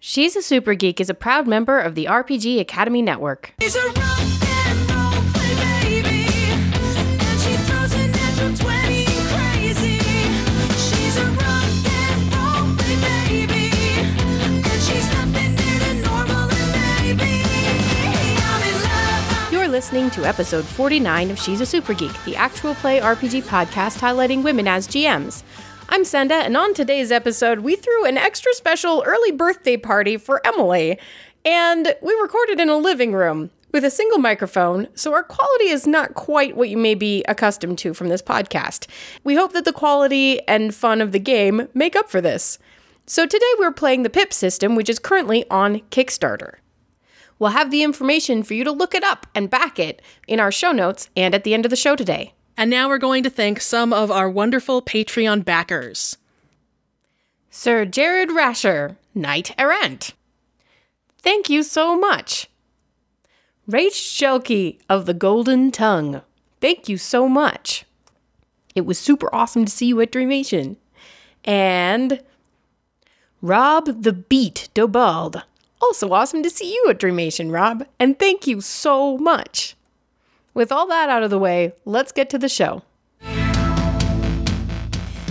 She's a Super Geek is a proud member of the RPG Academy Network. She's a rock and roll play baby, and she throws a natural 20 crazy. She's a rock and roll play baby, and she's nothing near the normal and maybe I'm in love. You're listening to episode 49 of She's a Super Geek, the actual play RPG podcast highlighting women as GMs. I'm Senda, and on today's episode, we threw an extra special early birthday party for Emily. And we recorded in a living room with a single microphone, so our quality is not quite what you may be accustomed to from this podcast. We hope that the quality and fun of the game make up for this. So today we're playing the PIP system, which is currently on Kickstarter. We'll have the information for you to look it up and back it in our show notes and at the end of the show today. And now we're going to thank some of our wonderful Patreon backers. Sir Jared Rasher, Knight Errant. Thank you so much. Rach Shelkey of the Golden Tongue. Thank you so much. It was super awesome to see you at Dreamation. And Rob the Beat Dobald. Also awesome to see you at Dreamation, Rob. And thank you so much. With all that out of the way, let's get to the show.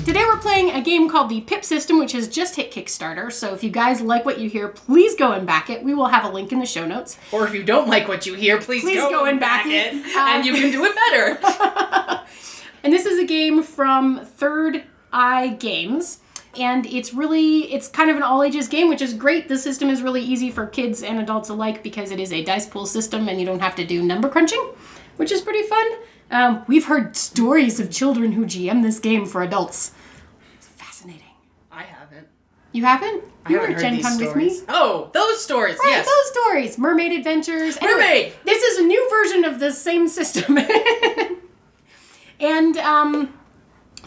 Today we're playing a game called the PIP System, which has just hit Kickstarter. So if you guys like what you hear, please go and back it. We will have a link in the show notes. Or if you don't like what you hear, please, Please go, go and and back back it, it. and you can do it better. And this is a game from Third Eye Games. And it's really, it's kind of an all ages game, which is great. The system is really easy for kids and adults alike because it is a dice pool system and you don't have to do number crunching, which is pretty fun. Um, we've heard stories of children who GM this game for adults. It's fascinating. I haven't. You haven't? I You haven't were at Gen Con with me? Oh, those stories. Right, yes. those stories. Mermaid Adventures. Anyway, Mermaid! This is a new version of the same system. and um,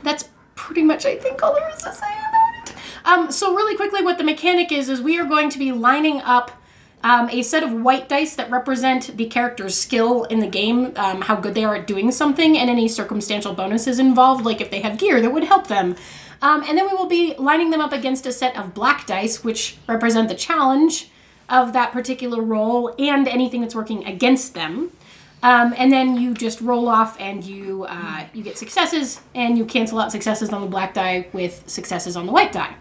that's pretty much, I think, all there is to say about it. Um, so really quickly, what the mechanic is, is we are going to be lining up um, a set of white dice that represent the character's skill in the game, um, how good they are at doing something, and any circumstantial bonuses involved, like if they have gear that would help them. Um, and then we will be lining them up against a set of black dice, which represent the challenge of that particular roll and anything that's working against them. Um, and then you just roll off and you uh, you get successes and you cancel out successes on the black die with successes on the white die.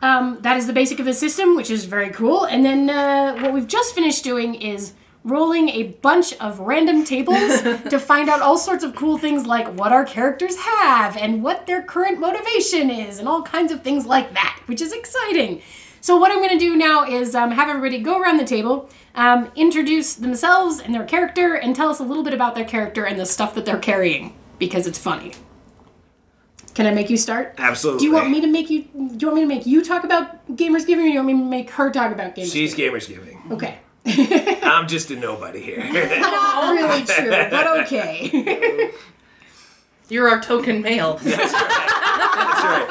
Um, that is the basic of the system, which is very cool. And then uh, what we've just finished doing is rolling a bunch of random tables to find out all sorts of cool things like what our characters have and what their current motivation is and all kinds of things like that, which is exciting. So what I'm going to do now is um, have everybody go around the table, um, introduce themselves and their character, and tell us a little bit about their character and the stuff that they're carrying because it's funny. Can I make you start? Absolutely. Do you want me to make you? Do you want me to make you talk about Gamers Giving, or do you want me to make her talk about Gamers? She's Giving? Gamers Giving. okay. I'm just a nobody here. Not really true, but okay. You're our token male. That's right.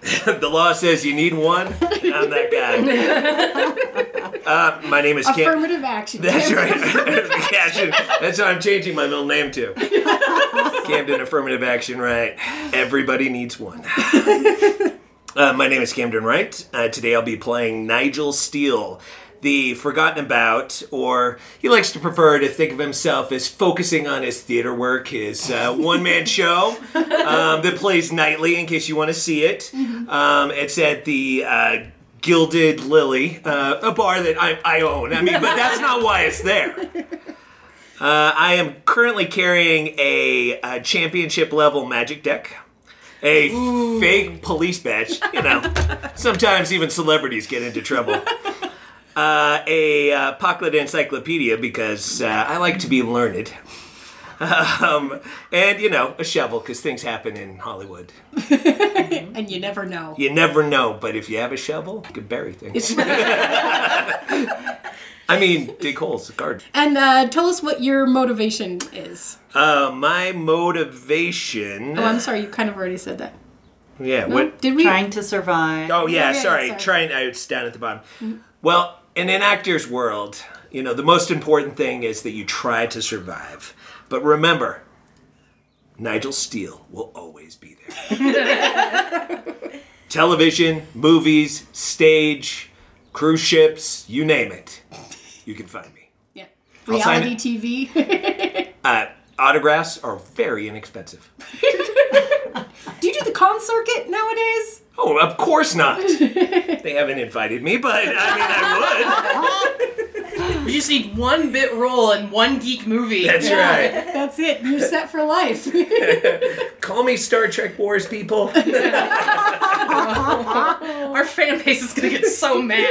That's right. the law says you need one. I'm that guy. Uh, my name is Cam. Affirmative action. That's right. Action. That's what I'm changing my middle name to. Camden Affirmative Action Right. Everybody needs one. Uh, my name is Camden Wright. Uh, today I'll be playing Nigel Steele, the forgotten about, or he likes to prefer to think of himself as focusing on his theater work, his uh, one man show um, that plays nightly, in case you want to see it. Um, it's at the. Uh, Gilded Lily, uh, a bar that I, I own. I mean, but that's not why it's there. Uh, I am currently carrying a, uh championship level magic deck, a fake police badge. You know, sometimes even celebrities get into trouble. Uh, a uh, pocket encyclopedia because uh, I like to be learned. Um, and you know, a shovel because things happen in Hollywood. and you never know. You never know, but if you have a shovel, you can bury things. I mean, dig holes, a garden. And uh, tell us what your motivation is. Uh, my motivation. Oh, I'm sorry, you kind of already said that. yeah, what? Did we? trying to survive. Oh yeah, Yeah, yeah, sorry. sorry. Trying. I it's down at the bottom. Well, in an actor's world, you know, the most important thing is that you try to survive. But remember, Nigel Steele will always be there. Television, movies, stage, cruise ships, you name it. You can find me. Yeah. Reality TV. Uh, autographs are very inexpensive. do you do the con circuit nowadays? Oh, of course not. they haven't invited me, but I mean, I would. We just need one bit role in one geek movie. would. That's right. That's it. You're set for life. Call me Star Trek Wars people. Our fan base is gonna get so mad.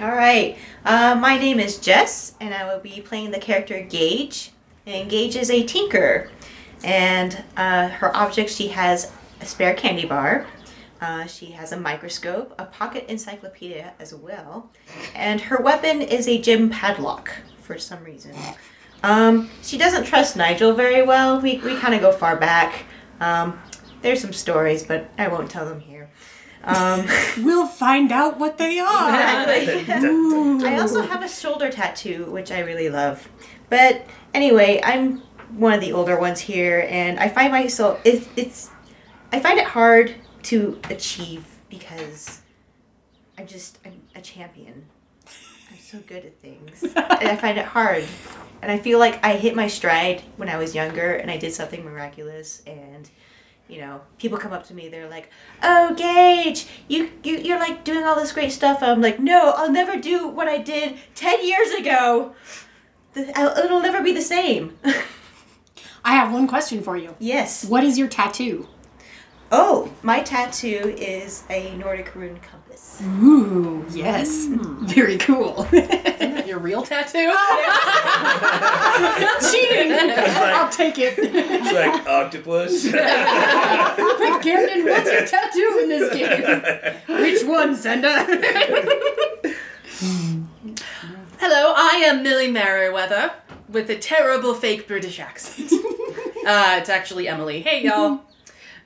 All right. Uh, my name is Jess, and I will be playing the character Gage. And Gage is a tinker, and uh, her object she has a spare candy bar. Uh, she has a microscope, a pocket encyclopedia as well, and her weapon is a gym padlock for some reason. Um, she doesn't trust Nigel very well. We, we kind of go far back. Um, there's some stories, but I won't tell them here. Um, we'll find out what they are. I also have a shoulder tattoo, which I really love. But anyway, I'm one of the older ones here, and I find myself it's, it's I find it hard to achieve because I'm just I'm a champion. I'm so good at things, and I find it hard. And I feel like I hit my stride when I was younger, and I did something miraculous, and you know, people come up to me, they're like, "Oh, Gage, you, you you're like doing all this great stuff." I'm like, "No, I'll never do what I did ten years ago. The- uh, It'll never be the same." I have one question for you. yes. What is your tattoo? Oh, my tattoo is a Nordic rune compass. Ooh, yes. Mm. Very cool. Your real tattoo? Not cheating! I'll take it. It's like octopus. but Camden, what's your tattoo in this game? Which one, Senda? Hello, I am Millie Merriweather with a terrible fake British accent. uh, it's actually Emily. Hey, y'all.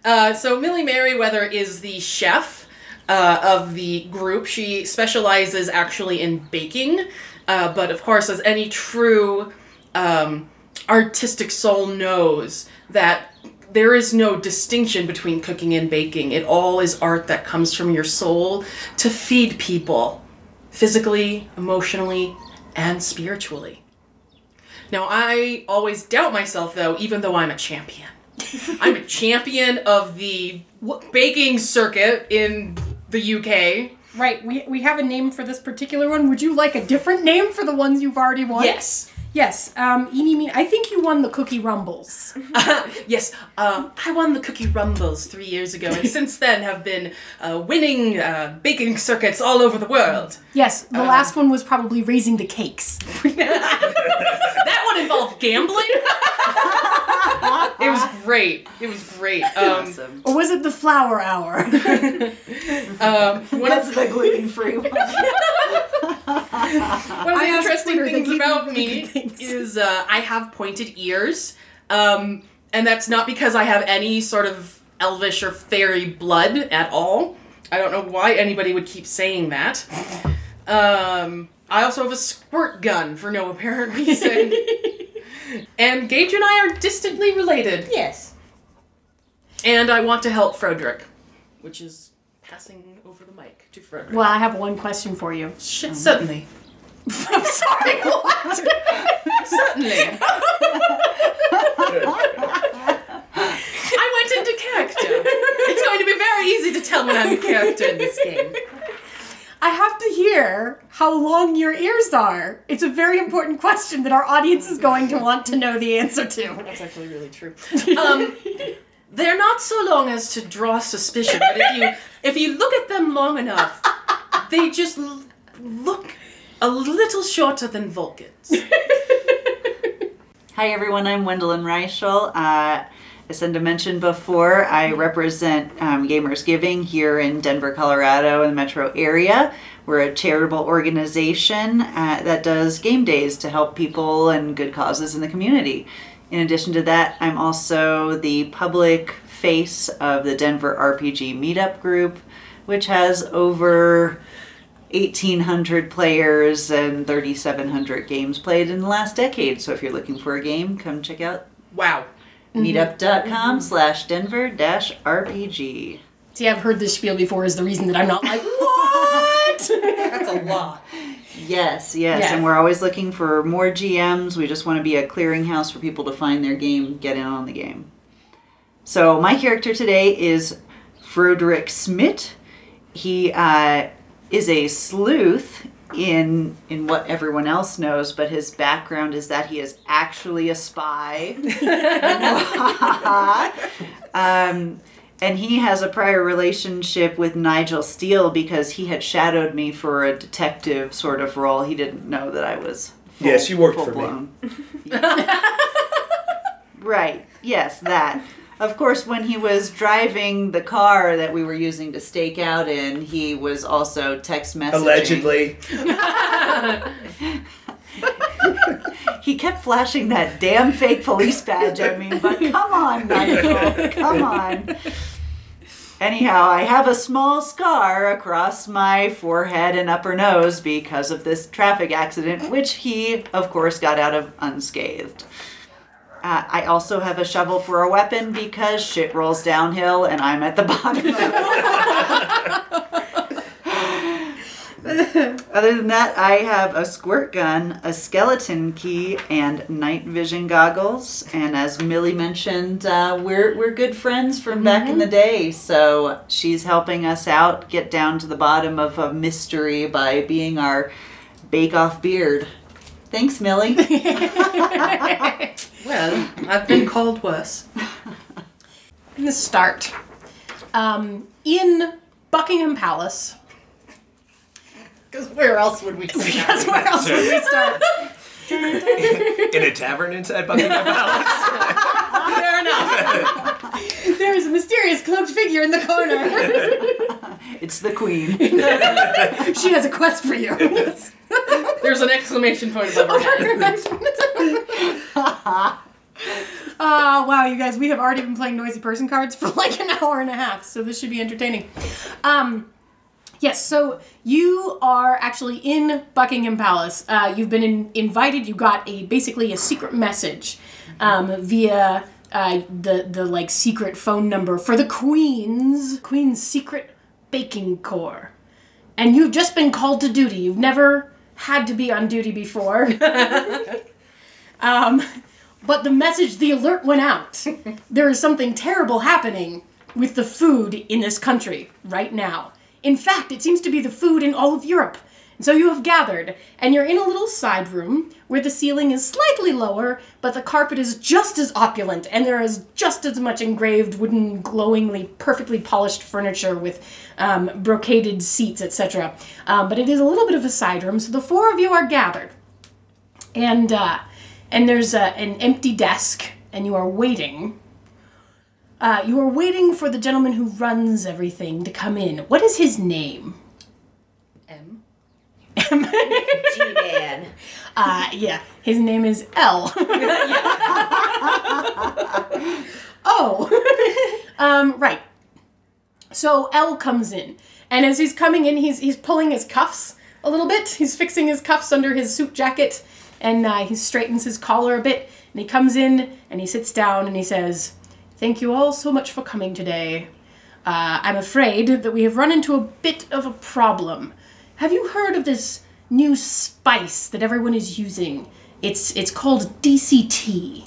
Uh, so, Millie Merriweather is the chef uh, of the group. She specializes actually in baking, uh, but of course, as any true um, artistic soul knows, that there is no distinction between cooking and baking. It all is art that comes from your soul to feed people physically, emotionally, and spiritually. Now, I always doubt myself, though, even though I'm a champion. I'm a champion of the baking circuit in the UK. Right, we, we have a name for this particular one. Would you like a different name for the ones you've already won? Yes. Yes, um, Eeny, meeny, I think you won the Cookie Rumbles. yes, uh, I won the Cookie Rumbles three years ago, and since then have been uh, winning uh, baking circuits all over the world. Yes, the last one was probably raising the cakes. That one involved gambling. it was great. It was great. Um, Or was it the flower hour? um, one That's the gluten free one. One of the interesting things about me good things. is uh, I have pointed ears, um, and that's not because I have any sort of elvish or fairy blood at all. I don't know why anybody would keep saying that. Um, I also have a squirt gun for no apparent reason. and Gage and I are distantly related, Yes. and I want to help Frederick, which is passing over the mic to Frederick. well, I have one question for you. Sh- certainly. I'm sorry, what? Certainly. I went into character. It's going to be very easy to tell when I'm a character in this game. I have to hear how long your ears are. It's a very important question that our audience is going to want to know the answer to. That's actually really true. Um, they're not so long as to draw suspicion, but if you if you look at them long enough, they just l- look a little shorter than Vulcans. Hi everyone, I'm Wendelin Reichel. Uh, as Cinda mentioned before, I represent um, Gamers Giving here in Denver, Colorado, in the metro area. We're a charitable organization uh, that does game days to help people and good causes in the community. In addition to that, I'm also the public face of the Denver RPG Meetup Group, which has over 1,800 players and 3,700 games played in the last decade. So if you're looking for a game, come check out Wow. meetup.com slash denver dash RPG. See, I've heard this spiel before. Is the reason that I'm not like what? That's a lot. Yes, yes, Yeah. and we're always looking for more GMs. We just want to be a clearinghouse for people to find their game, get in on the game. So my character today is Frederick Smith. He uh, is a sleuth in in what everyone else knows, but his background is that he is actually a spy. um, and he has a prior relationship with Nigel Steele because he had shadowed me for a detective sort of role. He didn't know that I was. Full, Yes, you worked for me. right. Yes, that. Of course, when he was driving the car that we were using to stake out in, he was also text messaging. Allegedly. He kept flashing that damn fake police badge at me, but come on, Michael, come on. Anyhow, I have a small scar across my forehead and upper nose because of this traffic accident, which he, of course, got out of unscathed. Uh, I also have a shovel for a weapon because shit rolls downhill and I'm at the bottom of. Other than that, I have a squirt gun, a skeleton key, and night vision goggles. And as Millie mentioned, uh, we're we're good friends from back in the day, so she's helping us out get down to the bottom of a mystery by being our bake off beard. Thanks, Millie. Well, I've been called worse. I'm gonna start. Um, in Buckingham Palace. Because where else would we see That's where else would we start? In a tavern inside Buckingham Palace. Fair enough. There is a mysterious cloaked figure in the corner. it's the queen. she has a quest for you. There's an exclamation point above her head. Ah, wow, you guys, we have already been playing noisy person cards for like an hour and a half, so this should be entertaining. Um, yes, so you are actually in Buckingham Palace. Uh, you've been in, invited. You got a basically a secret message um, via uh, the the like secret phone number for the Queen's Queen's secret baking corps, and you've just been called to duty. You've never had to be on duty before. Um, but the message, the alert went out. there is something terrible happening with the food in this country right now. In fact, it seems to be the food in all of Europe. So you have gathered, and you're in a little side room where the ceiling is slightly lower, but the carpet is just as opulent, and there is just as much engraved wooden, glowingly, perfectly polished furniture with um, brocaded seats, etc. Um, but it is a little bit of a side room, so the four of you are gathered and uh, and there's a, an empty desk, and you are waiting. Uh, you are waiting for the gentleman who runs everything to come in. What is his name? M. M. G man. Uh, yeah, his name is L. oh, um, right. So L comes in, and as he's coming in, he's he's pulling his cuffs a little bit. He's fixing his cuffs under his suit jacket, and uh, he straightens his collar a bit. And he comes in and he sits down and he says, "Thank you all so much for coming today. Uh, I'm afraid that we have run into a bit of a problem. Have you heard of this new spice that everyone is using? It's it's called DCT."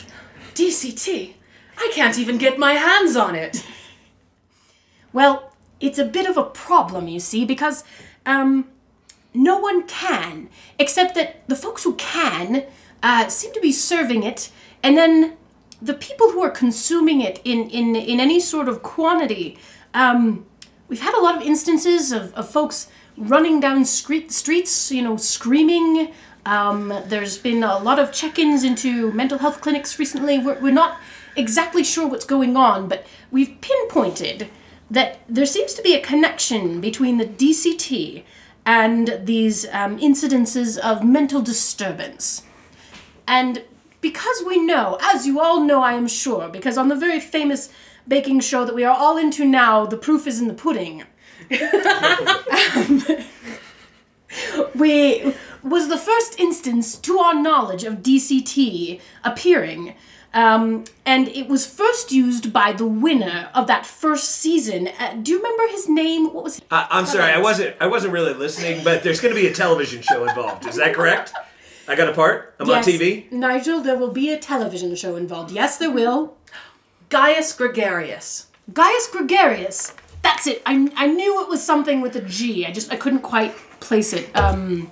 DCT. I can't even get my hands on it. Well, it's a bit of a problem, you see, because um, no one can, except that the folks who can uh, seem to be serving it, and then the people who are consuming it in in, in any sort of quantity. Um, we've had a lot of instances of, of folks running down street, streets, you know, screaming. Um, there's been a lot of check-ins into mental health clinics recently. We're, we're not exactly sure what's going on, but we've pinpointed that there seems to be a connection between the DCT and these um, incidences of mental disturbance. And because we know, as you all know, I am sure, because on the very famous baking show that we are all into now, the proof is in the pudding. Um, we was the first instance, to our knowledge, of DCT appearing Um, and it was first used by the winner of that first season. Uh, do you remember his name? What was Uh, I'm sorry, I wasn't. I wasn't really listening, but there's going to be a television show involved. Is that correct? I got a part. I'm on TV. Nigel, there will be a television show involved. Yes, there will. Gaius Gregarious. Gaius Gregarious. That's it. I, I knew it was something with a G. I just I couldn't quite place it. Um,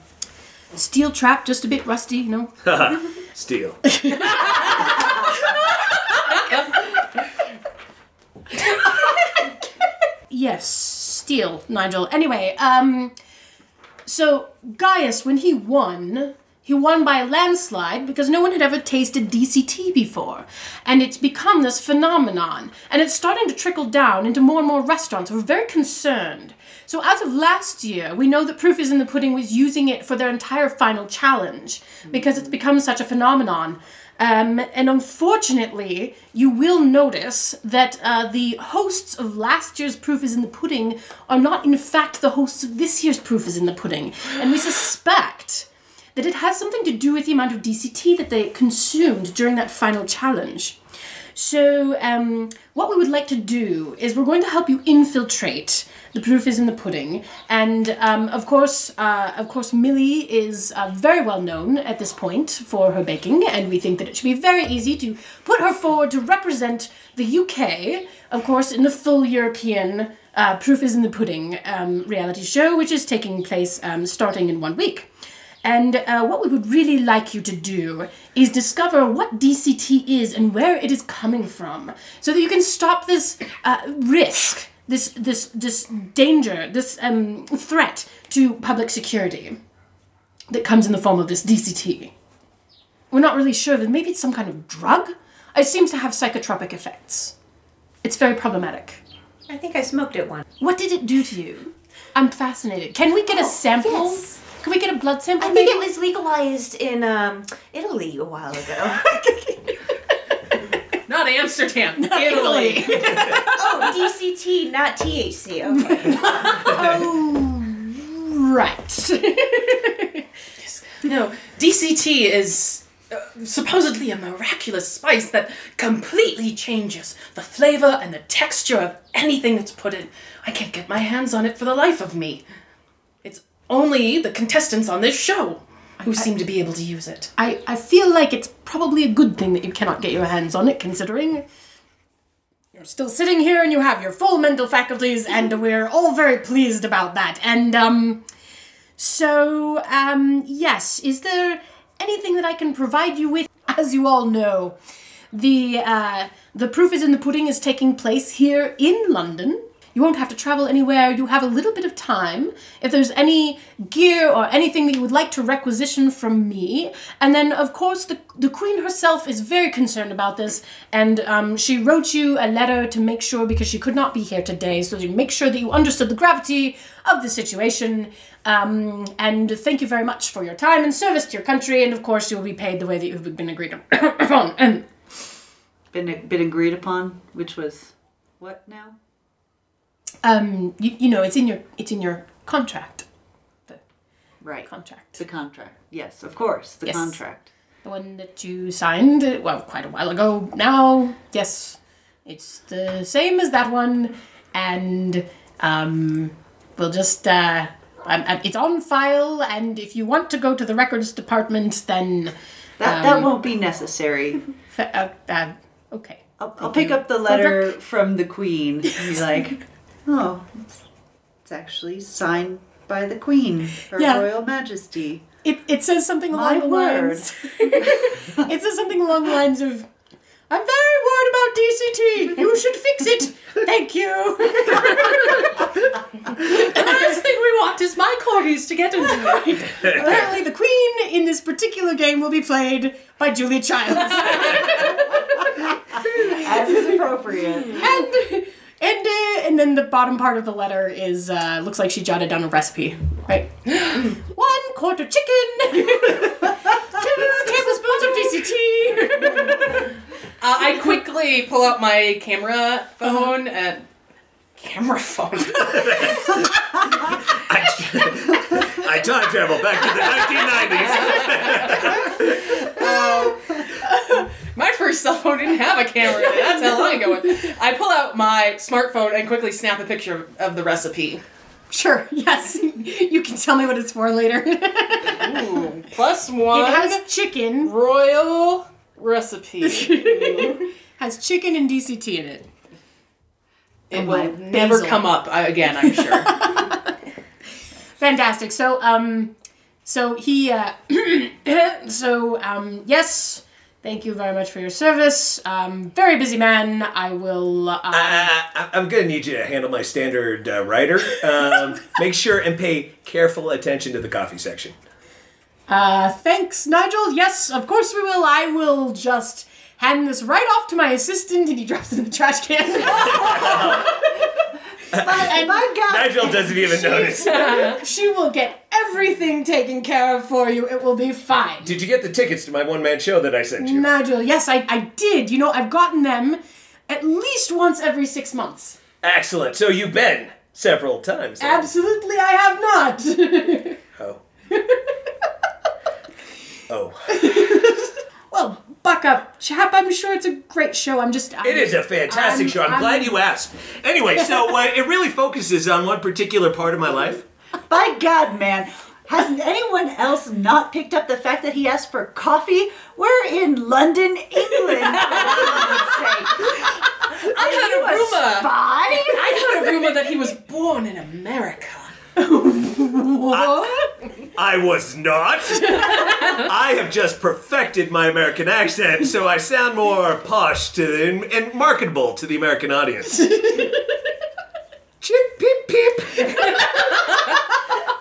steel trap, just a bit rusty, you know. Steel. Yes, steel, Nigel. Anyway, um, so Gaius, when he won, he won by a landslide because no one had ever tasted DCT before. And it's become this phenomenon. And it's starting to trickle down into more and more restaurants. We're very concerned. So, as of last year, we know that Proof is in the Pudding was using it for their entire final challenge because it's become such a phenomenon. Um, and unfortunately, you will notice that uh, the hosts of last year's Proof is in the Pudding are not, in fact, the hosts of this year's Proof is in the Pudding. And we suspect that it has something to do with the amount of DCT that they consumed during that final challenge. So, um, what we would like to do is we're going to help you infiltrate. The proof is in the pudding, and um, of course, uh, of course, Millie is uh, very well known at this point for her baking, and we think that it should be very easy to put her forward to represent the UK, of course, in the full European uh, Proof is in the Pudding um, reality show, which is taking place um, starting in one week. And uh, what we would really like you to do is discover what DCT is and where it is coming from, so that you can stop this uh, risk, this this this danger, this um, threat to public security that comes in the form of this DCT. We're not really sure that maybe it's some kind of drug. It seems to have psychotropic effects. It's very problematic. I think I smoked it once. What did it do to you? I'm fascinated. Can we get a sample? yes. Can we get a blood sample? I think maybe? it was legalized in um, Italy a while ago. Not Amsterdam. not Italy. oh, DCT, not THC. Okay. Right. No, DCT is uh, supposedly a miraculous spice that completely changes the flavor and the texture of anything that's put in. I can't get my hands on it for the life of me. Only the contestants on this show who seem to be able to use it. I, I feel like it's probably a good thing that you cannot get your hands on it, considering you're still sitting here and you have your full mental faculties, and we're all very pleased about that. And, um, so, um, yes, is there anything that I can provide you with? As you all know, the, uh, the proof is in the pudding is taking place here in London. You won't have to travel anywhere. You have a little bit of time. If there's any gear or anything that you would like to requisition from me, and then of course the the queen herself is very concerned about this, and um, she wrote you a letter to make sure because she could not be here today, so to make sure that you understood the gravity of the situation. Um, and thank you very much for your time and service to your country, and of course you will be paid the way that you've been agreed upon. Been been agreed upon, which was what now? Um, you, you know, it's in your it's in your contract. The Right. contract. The contract. Yes, of course. The Yes. contract. The one that you signed, well, quite a while ago now. Yes, it's the same as that one, and um, we'll just. Uh, um, um, it's on file, and if you want to go to the records department, then. That that won't be necessary. F- uh, uh, okay. I'll, I'll pick up the letter from the queen and be like, oh, it's, it's actually signed by the queen, her Yeah. royal majesty. It, it says something along My the word. lines. it says something along the lines of, "I'm very worried about DCT. You should fix it. Thank you." The last thing we want is my corgis to get into it. Apparently, the queen in this particular game will be played by Julia Childs, As is appropriate. and and uh, and then the bottom part of the letter is uh, looks like she jotted down a recipe, right? One quarter chicken, two tablespoons of DCT. Uh, I quickly pull out my camera phone and camera phone. I time travel back to the 1990s. My first first cell phone didn't have a camera in it. That's how long ago it was. I pull out my smartphone and quickly snap a picture of the recipe. Sure. Yes. You can tell me what it's for later. Ooh, plus one. It has chicken. royal recipe. Has chicken and DCT in it. It Oh will my never come up again, I'm sure. Fantastic. So um, so he uh, so um, yes. Thank you very much for your service. Um, very busy man. I will. Uh, Uh, I- I'm gonna need you to handle my standard uh, writer. Um, make sure and pay careful attention to the coffee section. Uh, thanks, Nigel. Yes, of course we will. I will just hand this right off to my assistant, and he drops it in the trash can. And my God, Nigel doesn't even notice. she will get everything taken care of for you. It will be fine. Did you get the tickets to my one man show that I sent you? Nigel, yes, I, I did. You know, I've gotten them at least once every six months. Excellent. So you've been several times. then. Absolutely, I have not. Oh. oh. well, buck up, chap. I'm sure it's a great show. I'm just. I'm, It is a fantastic I'm- show. I'm, I'm- glad you asked. Anyway, so uh, it really focuses on one particular part of my life. by God, man. Hasn't anyone else not picked up the fact that he asked for coffee? We're in London, England. for sake. I You had a a rumor. spy? I heard a rumor that he was born in America. I was not. I have just perfected my American accent, so I sound more posh to the, and, and marketable to the American audience. Chip peep peep.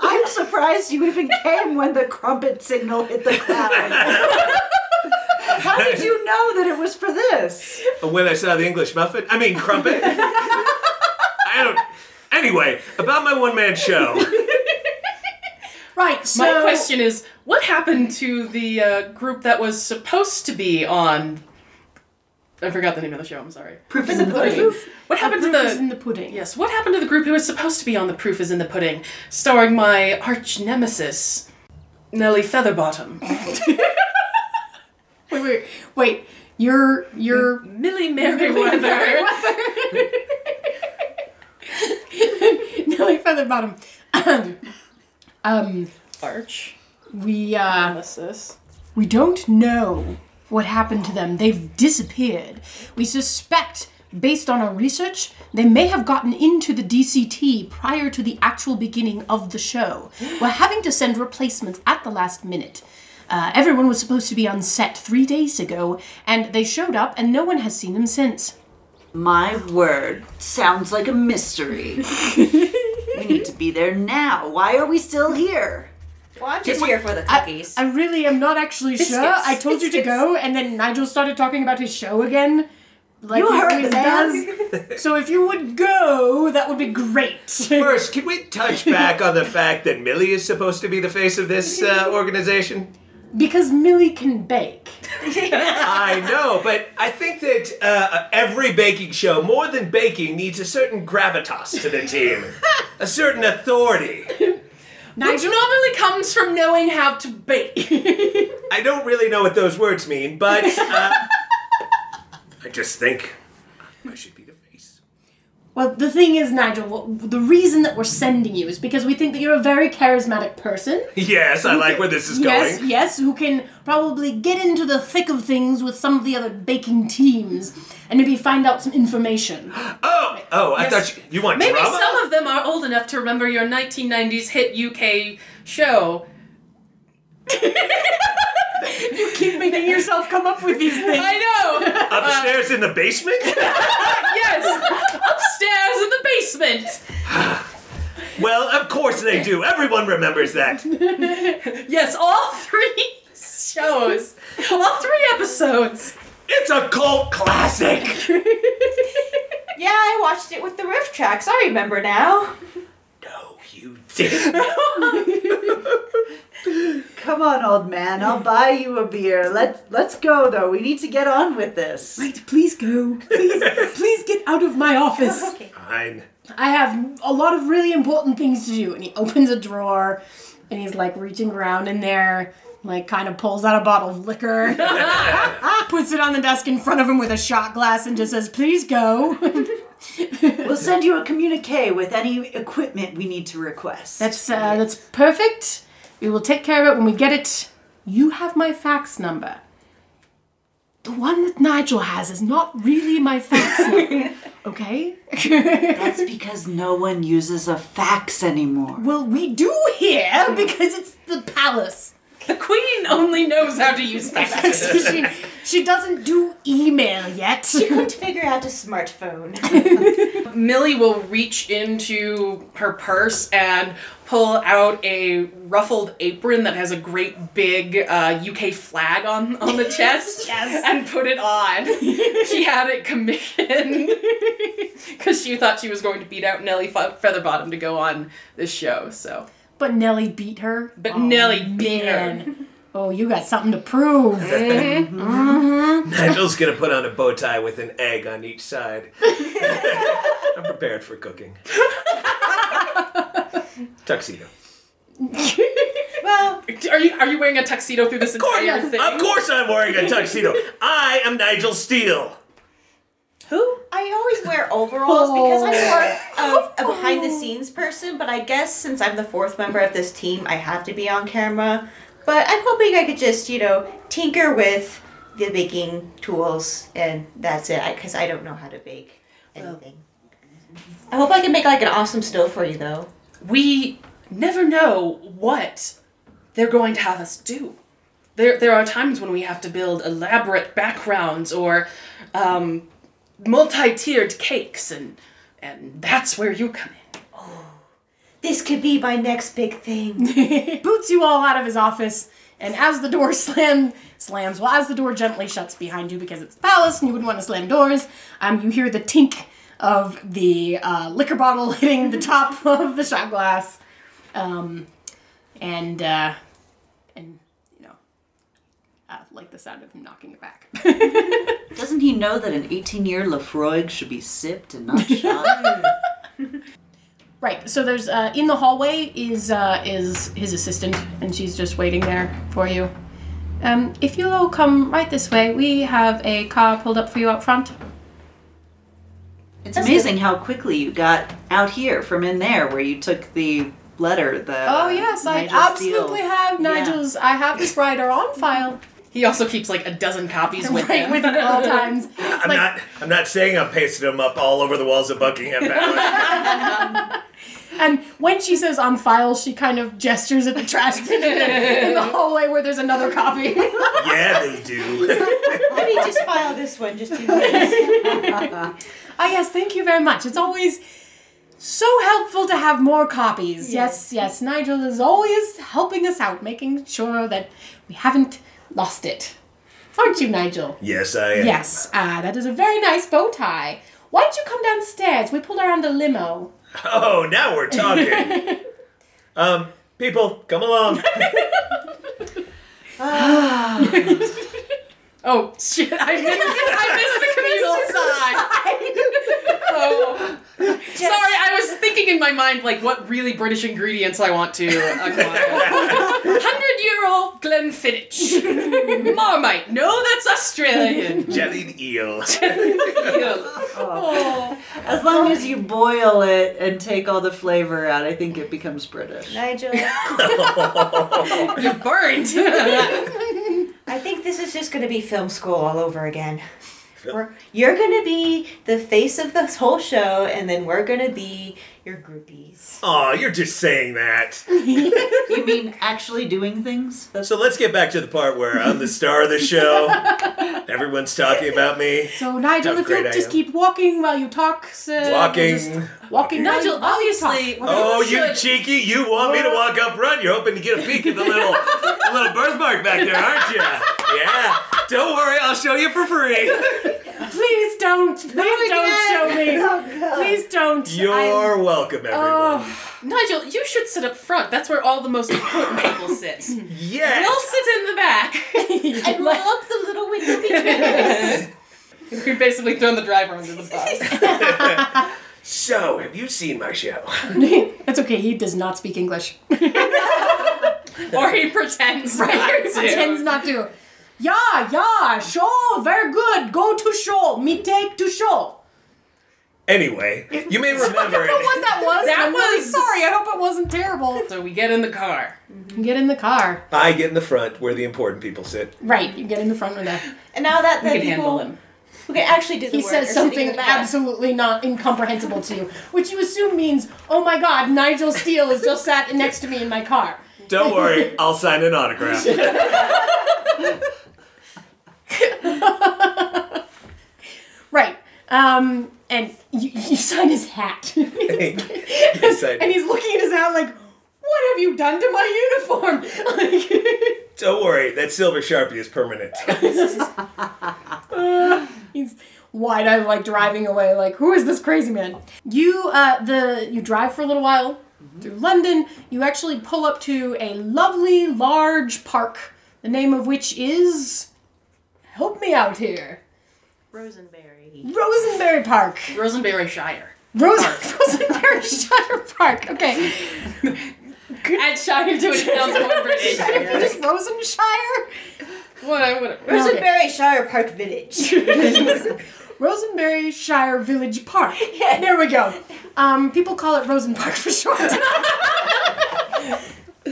I'm surprised you even came when the crumpet signal hit the cloud. How did you know that it was for this? When I saw the English muffin, I mean crumpet. I don't. Anyway, about my one man show. Right. So My question is, what happened to the uh, group that was supposed to be on? I forgot the name of the show. I'm sorry. Proof is in the pudding. What happened to proof is the? in the pudding. Yes, what happened to the group who was supposed to be on The Proof is in the Pudding, starring my arch nemesis, Nellie Featherbottom? Wait, wait, wait. You're you're Millie Merriweather. Nelly Featherbottom. um, arch we uh, nemesis. we don't know what happened to them. They've disappeared. We suspect, based on our research, they may have gotten into the DCT prior to the actual beginning of the show. We're having to send replacements at the last minute. Uh, everyone was supposed to be on set three days ago, and they showed up, and no one has seen them since. My word, sounds like a mystery. we need to be there now. Why are we still here? Well, I'm just here for the cookies. I really am not actually sure. Biscuits. I told you to go, and then Nigel started talking about his show again. Like You he heard always the does. So if you would go, that would be great. First, can we touch back on the fact that Millie is supposed to be the face of this uh, organization? Because Millie can bake. I know, but I think that uh, every baking show, more than baking, needs a certain gravitas to the team, a certain authority. Which normally comes from knowing how to bake. I don't really know what those words mean, but uh, I just think I should be the face. Well, the thing is, Nigel, what, the reason that we're sending you is because we think that you're a very charismatic person. Yes, I like where this is Yes, going. yes, who can probably get into the thick of things with some of the other baking teams and maybe find out some information. Oh, oh, I Yes. thought you, you want Maybe drama. some of them are old enough to remember your 1990s hit UK show. You keep making yourself come up with these things. I know! Upstairs in the basement? yes! Upstairs in the basement! well, of course they do. Everyone remembers that. Yes, all three shows. All three episodes. It's a cult classic. yeah, I watched it with the RiffTrax. I remember now. No, you didn't. Come on, old man. I'll buy you a beer. Let's let's go though. We need to get on with this. Right, please go. Please, please get out of my office. Fine. I have a lot of really important things to do. And he opens a drawer and he's like reaching around in there like kind of pulls out a bottle of liquor, puts it on the desk in front of him with a shot glass, and just says, "Please go." We'll send you a communique with any equipment we need to request. That's uh, that's perfect. We will take care of it when we get it. You have my fax number. The one that Nigel has is not really my fax number. Okay? That's because no one uses a fax anymore. well, we do here because it's the palace. The queen only knows how to use fax. She, she doesn't do email yet. She couldn't figure out a smartphone. Millie will reach into her purse and pull out a ruffled apron that has a great big uh, UK flag on, on the chest Yes. and put it on. she had it commissioned because she thought she was going to beat out Nellie Fe- Featherbottom to go on this show. So, But Nellie beat her. But Nellie beat her. Man. Oh, you got something to prove. Mm-hmm. Nigel's gonna put on a bow tie with an egg on each side. I'm prepared for cooking. Tuxedo. well, Are you are you wearing a tuxedo through this entire thing? Of course I'm wearing a tuxedo. I am Nigel Steele. who? I always wear overalls because I'm oh. more of a oh. behind the scenes person, but I guess since I'm the fourth member of this team, I have to be on camera. But I'm hoping I could just, you know, tinker with the baking tools, and that's it, because I, don't know how to bake anything. I hope I can make like an awesome stove for you, though. we never know what they're going to have us do. There, there are times when we have to build elaborate backgrounds or um, multi-tiered cakes, and and that's where you come in. This could be my next big thing. boots you all out of his office, and as the door slam slams, well, as the door gently shuts behind you because it's a palace and you wouldn't want to slam doors, um, you hear the tink of the uh, liquor bottle hitting the top of the shot glass, um, and uh, and you know, uh, like the sound of him knocking it back. Doesn't he know that an 18 year Laphroaig should be sipped and not shot? Right. So there's uh, in the hallway is uh, is his assistant, and she's just waiting there for you. Um, if you'll all come right this way, we have a car pulled up for you out front. It's amazing how quickly you got out here from in there where you took the letter. The Oh yes, I absolutely have Yeah. Nigel's. I have this rider on file He also keeps like a dozen copies with right him. with him at all times. I'm Like- not. I'm not saying I'm pasting them up all over the walls of Buckingham Palace. And when she says on file, she kind of gestures at the trash bin in the hallway where there's another copy. yeah, they do. Let me just file this one just in case. Ah, yes, thank you very much. It's always so helpful to have more copies. Yes, yes, Nigel is always helping us out, making sure that we haven't lost it. Aren't you, Nigel? yes, I am. Yes, ah, that is a very nice bow tie. Why don't you come downstairs? We pulled around the limo. Oh, now we're talking. um, people, come along. Oh shit! I missed, I missed the communal side. Oh. Sorry, I was thinking in my mind like what really British ingredients I want to acquire. Hundred-year-old Glenfiddich, Marmite. No, that's Australian. Jellied eel. eel. oh. As long as you boil it and take all the flavor out, I think it becomes British. Nigel, You're burnt. I think this is just going to be film school all over again. We're, you're going to be the face of this whole show, and then we're going to be your groupies. Oh, you're just saying that. You mean actually doing things? That's So let's get back to the part where I'm the star of the show. Everyone's talking about me. So, Nigel, if you'll great I just keep walking while you talk, so Walking. Just walking. Nigel, you- while you talk. obviously- Oh, You you should- cheeky! You want me to walk up front? You're hoping to get a peek at the little, the little birthmark back there, aren't you? Yeah. Don't worry, I'll show you for free. Please don't. Please don't show me. Oh, Please don't. You're welcome, everyone. Oh, Nigel, you should sit up front. That's where all the most important people sit. yes. We'll sit in the back. And roll up the little window between us. We're basically throwing the driver under the bus. So, have you seen my show? That's okay. He does not speak English. or he pretends Right, not he to. pretends not to. Yeah, yeah, show, very good. Go to show. Me take to show. Anyway, you may remember. I don't know what that was. That I'm really was- sorry. I hope it wasn't terrible. So we get in the car. You get in the car. I get in the front where the important people sit. Right, you get in the front with that. And now that the We can people handle him. who can actually do the He work says sitting in something the back. absolutely not incomprehensible to you, which you assume means, "Oh my God, Nigel Steele is just sat next to me in my car." Don't worry, I'll sign an autograph. Right. Um, and you, you sign his hat. Yes, and he's looking at his hat like, "What have you done to my uniform?" Like, Don't worry, that silver sharpie is permanent. he's wide-eyed, like driving away. Like, who is this crazy man? You, uh, the you drive for a little while through London. You actually pull up to a lovely, large park. The name of which is, help me out here, Rosenberry. Rosenberry Park. Rosenberry Shire. Rose Rosenberry Shire Park. Okay. Add Shire to it, it sounds more British. Just Rosenshire? Whatever. Rosenberry Shire Park Village. Rosenberry Shire Village Park. Yeah. There we go. Um, people call it Rosen Park for short.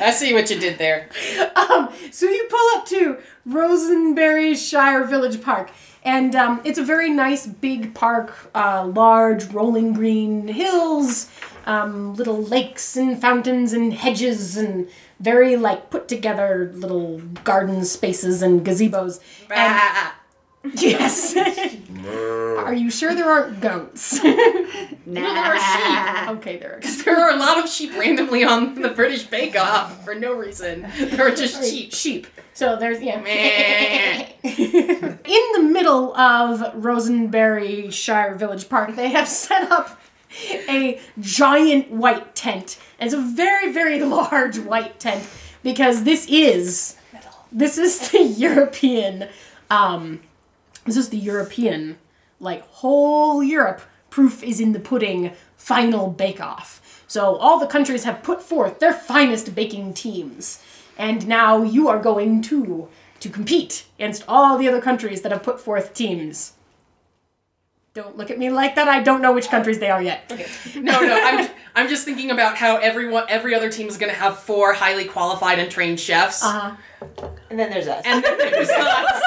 I see what you did there. um, so you pull up to Rosenberry Shire Village Park. And um, it's a very nice big park, uh, large rolling green hills, um, little lakes and fountains and hedges and very like put together little garden spaces and gazebos. And yes. Are you sure there aren't goats? no, there are sheep. okay, there are. Because there are a lot of sheep randomly on the British Bake Off for no reason. They're just sheep. sheep. So there's yeah. In the middle of Rosenberry Shire Village Park, they have set up a giant white tent. It's a very very large white tent because this is this is the European um this is the European like whole Europe proof is in the pudding final bake off. So all the countries have put forth their finest baking teams. And now you are going to to compete against all the other countries that have put forth teams. Don't look at me like that. I don't know which countries they are yet. Okay. No, no, I'm, I'm just thinking about how everyone, every other team is going to have four highly qualified and trained chefs. Uh-huh. and then there's us. And then there's us,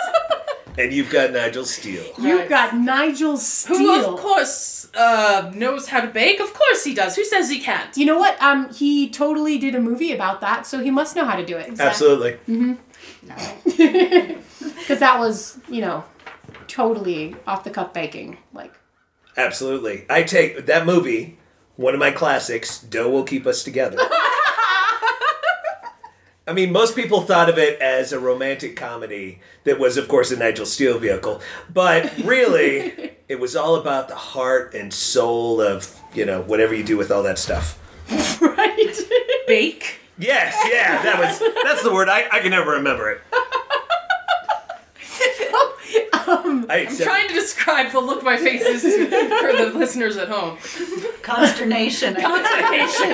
and you've got Nigel Steele. You've got Nigel Steele. who of course uh, knows how to bake. Of course he does. Who says he can't? You know what? Um, he totally did a movie about that, so he must know how to do it. Absolutely. No. Because that was, you know, totally off the cuff baking. Like, Absolutely. I take that movie, one of my classics, Dough Will Keep Us Together. I mean, most people thought of it as a romantic comedy that was, of course, a Nigel Steele vehicle. But really, it was all about the heart and soul of, you know, whatever you do with all that stuff. right? Bake. Yes, yeah, that was that's the word. I, I can never remember it. um, I, I'm trying to describe the look my face is for the listeners at home. Consternation. Consternation.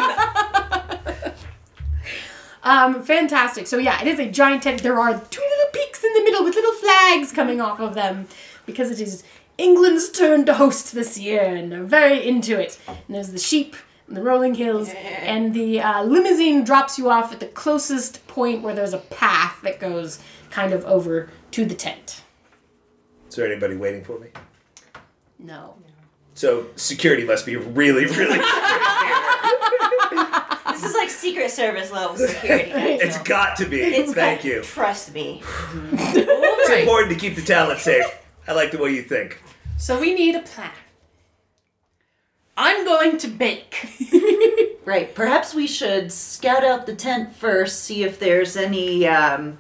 Um, fantastic. So yeah, it is a giant tent. There are two little peaks in the middle with little flags coming off of them because it is England's turn to host this year, and they're very into it. And there's the sheep and the rolling hills, and the uh, limousine drops you off at the closest point where there's a path that goes kind of over to the tent. Is there anybody waiting for me? No. So security must be really, really. This is like Secret Service level security. it's got to be. It's Thank got- you. Trust me. It's Right. important to keep the talent safe. I like the way you think. So we need a plan. I'm going to bake. Right. Perhaps we should scout out the tent first, see if there's any, um,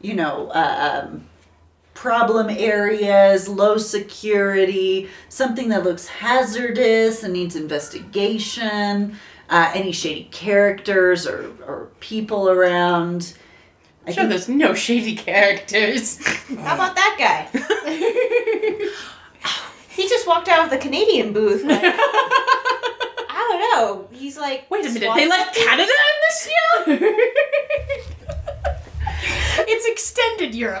you know, uh, um, problem areas, low security, something that looks hazardous and needs investigation, uh, any shady characters or, or people around. I Sure, think- there's no shady characters. How about that guy? he just walked out of the Canadian booth. Like, I don't know. He's like. Wait a minute, they left? Canada in this year? it's extended Europe.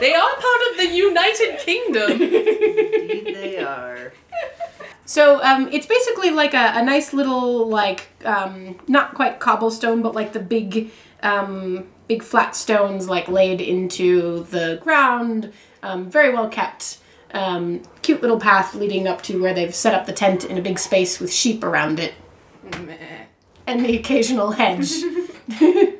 They are part of the United Kingdom. Indeed they are. So um, it's basically like a, a nice little like um, not quite cobblestone, but like the big um, big flat stones like laid into the ground. Um, very well kept. Um, cute little path leading up to where they've set up the tent in a big space with sheep around it and the occasional hedge.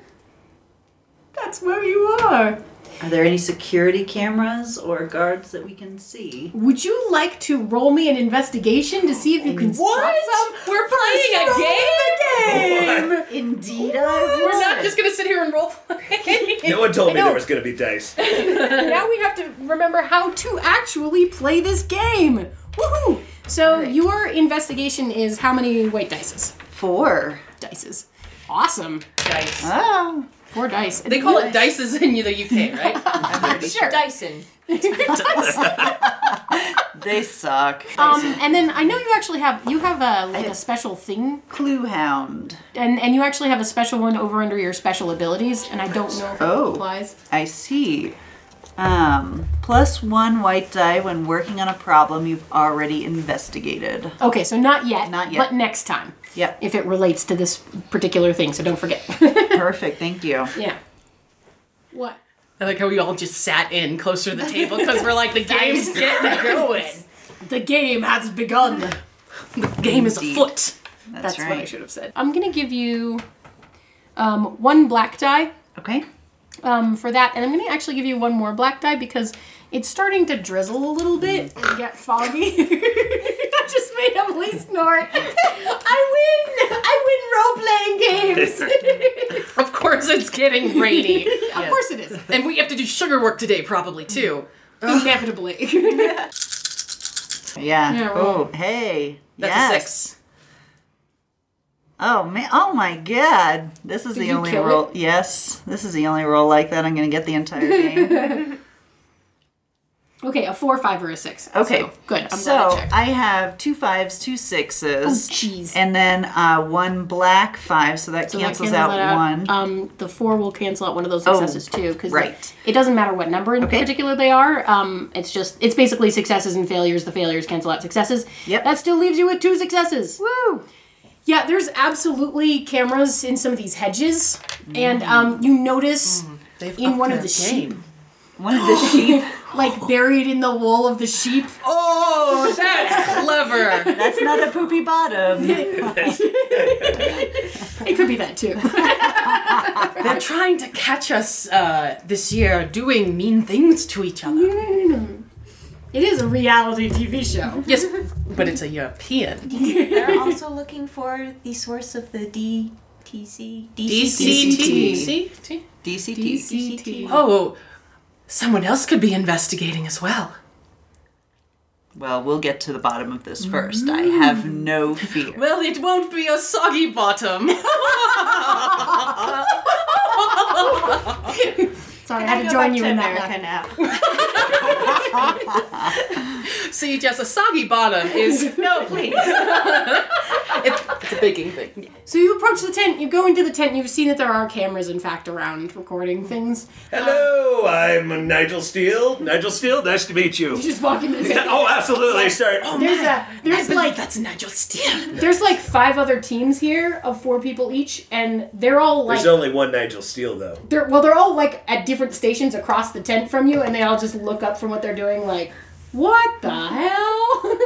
That's where you are. Are there any security cameras or guards that we can see? Would you like to roll me an investigation to see if you can spot some? We're playing a game? Indeed, I We're not just gonna sit here and role play. No one told me there was going to be dice. now we have to remember how to actually play this game. Woohoo! So your investigation is how many white dices? Four. Dices. Awesome. Dice. Oh. Four dice. They call it dices in the UK, right? sure. Dyson. They suck. Um, and then I know you actually have you have a like a special thing, Clue Hound. and and you actually have a special one over under your special abilities, and I don't know if it Oh. applies. I see. Um, plus one white die when working on a problem you've already investigated. Okay, so not yet. Not yet. But next time, Yep. if it relates to this particular thing. So don't forget. Perfect. Thank you. yeah. What? I like how we all just sat in closer to the table because we're like, the game's getting going. The game has begun. The game is afoot. That's, That's right. what I should have said. I'm gonna give you um, one black die Okay. um, for that, and I'm gonna actually give you one more black die because it's starting to drizzle a little bit and mm. get foggy. I just made Emily snort. I win! I win role playing games. Of course, it's getting rainy. Of course it is. and we have to do sugar work today, probably, too. Inevitably. Yeah. Yeah, oh, hey. That's yes. a six. Oh man! Oh my God! This is the you only kill roll. Yes, this is the only roll like that I'm going to get the entire game. Okay, a four, five, or a six. Okay. So, good. I'm glad I so. I have two fives, two sixes, Oh, jeez. and then uh, one black five, so that So that cancels cancels out, one. Um, the four will cancel out one of those Oh, successes too, because right. it doesn't matter what number in Okay. particular they are. Um, it's just it's basically successes and failures. The failures cancel out successes. Yep. That still leaves you with two successes. Woo! Yeah, there's absolutely cameras in some of these hedges, and um, you notice They've in one of their the sheep, one of the sheep. like buried in the wool of the sheep. Oh, that's clever. That's not a poopy bottom. It could be that too. They're trying to catch us uh, this year doing mean things to each other. it is a reality TV show. Yes, but it's a European. They're also looking for the source of the DTC. DCT. DCT. DCT. Oh, someone else could be investigating as well. Well, we'll get to the bottom of this first. I mm. have no fear. Well, it won't be a soggy bottom. Sorry, I had to join you in that. one. now. See, just a soggy bottom is No, please. it's, it's a baking thing. So you approach the tent, you go into the tent, you've seen that there are cameras, in fact, around recording things. Hello, I'm Nigel Steele. Nigel Steele, nice to meet you. You just walk into the tent. Oh, absolutely. Sorry. Oh, there's a I there's believe like that's Nigel Steele. there's like five other teams here of four people each, and they're all like There's only one Nigel Steele, though. they're well they're all like at different stations across the tent from you, and they all just look up from what they're doing like, what the hell?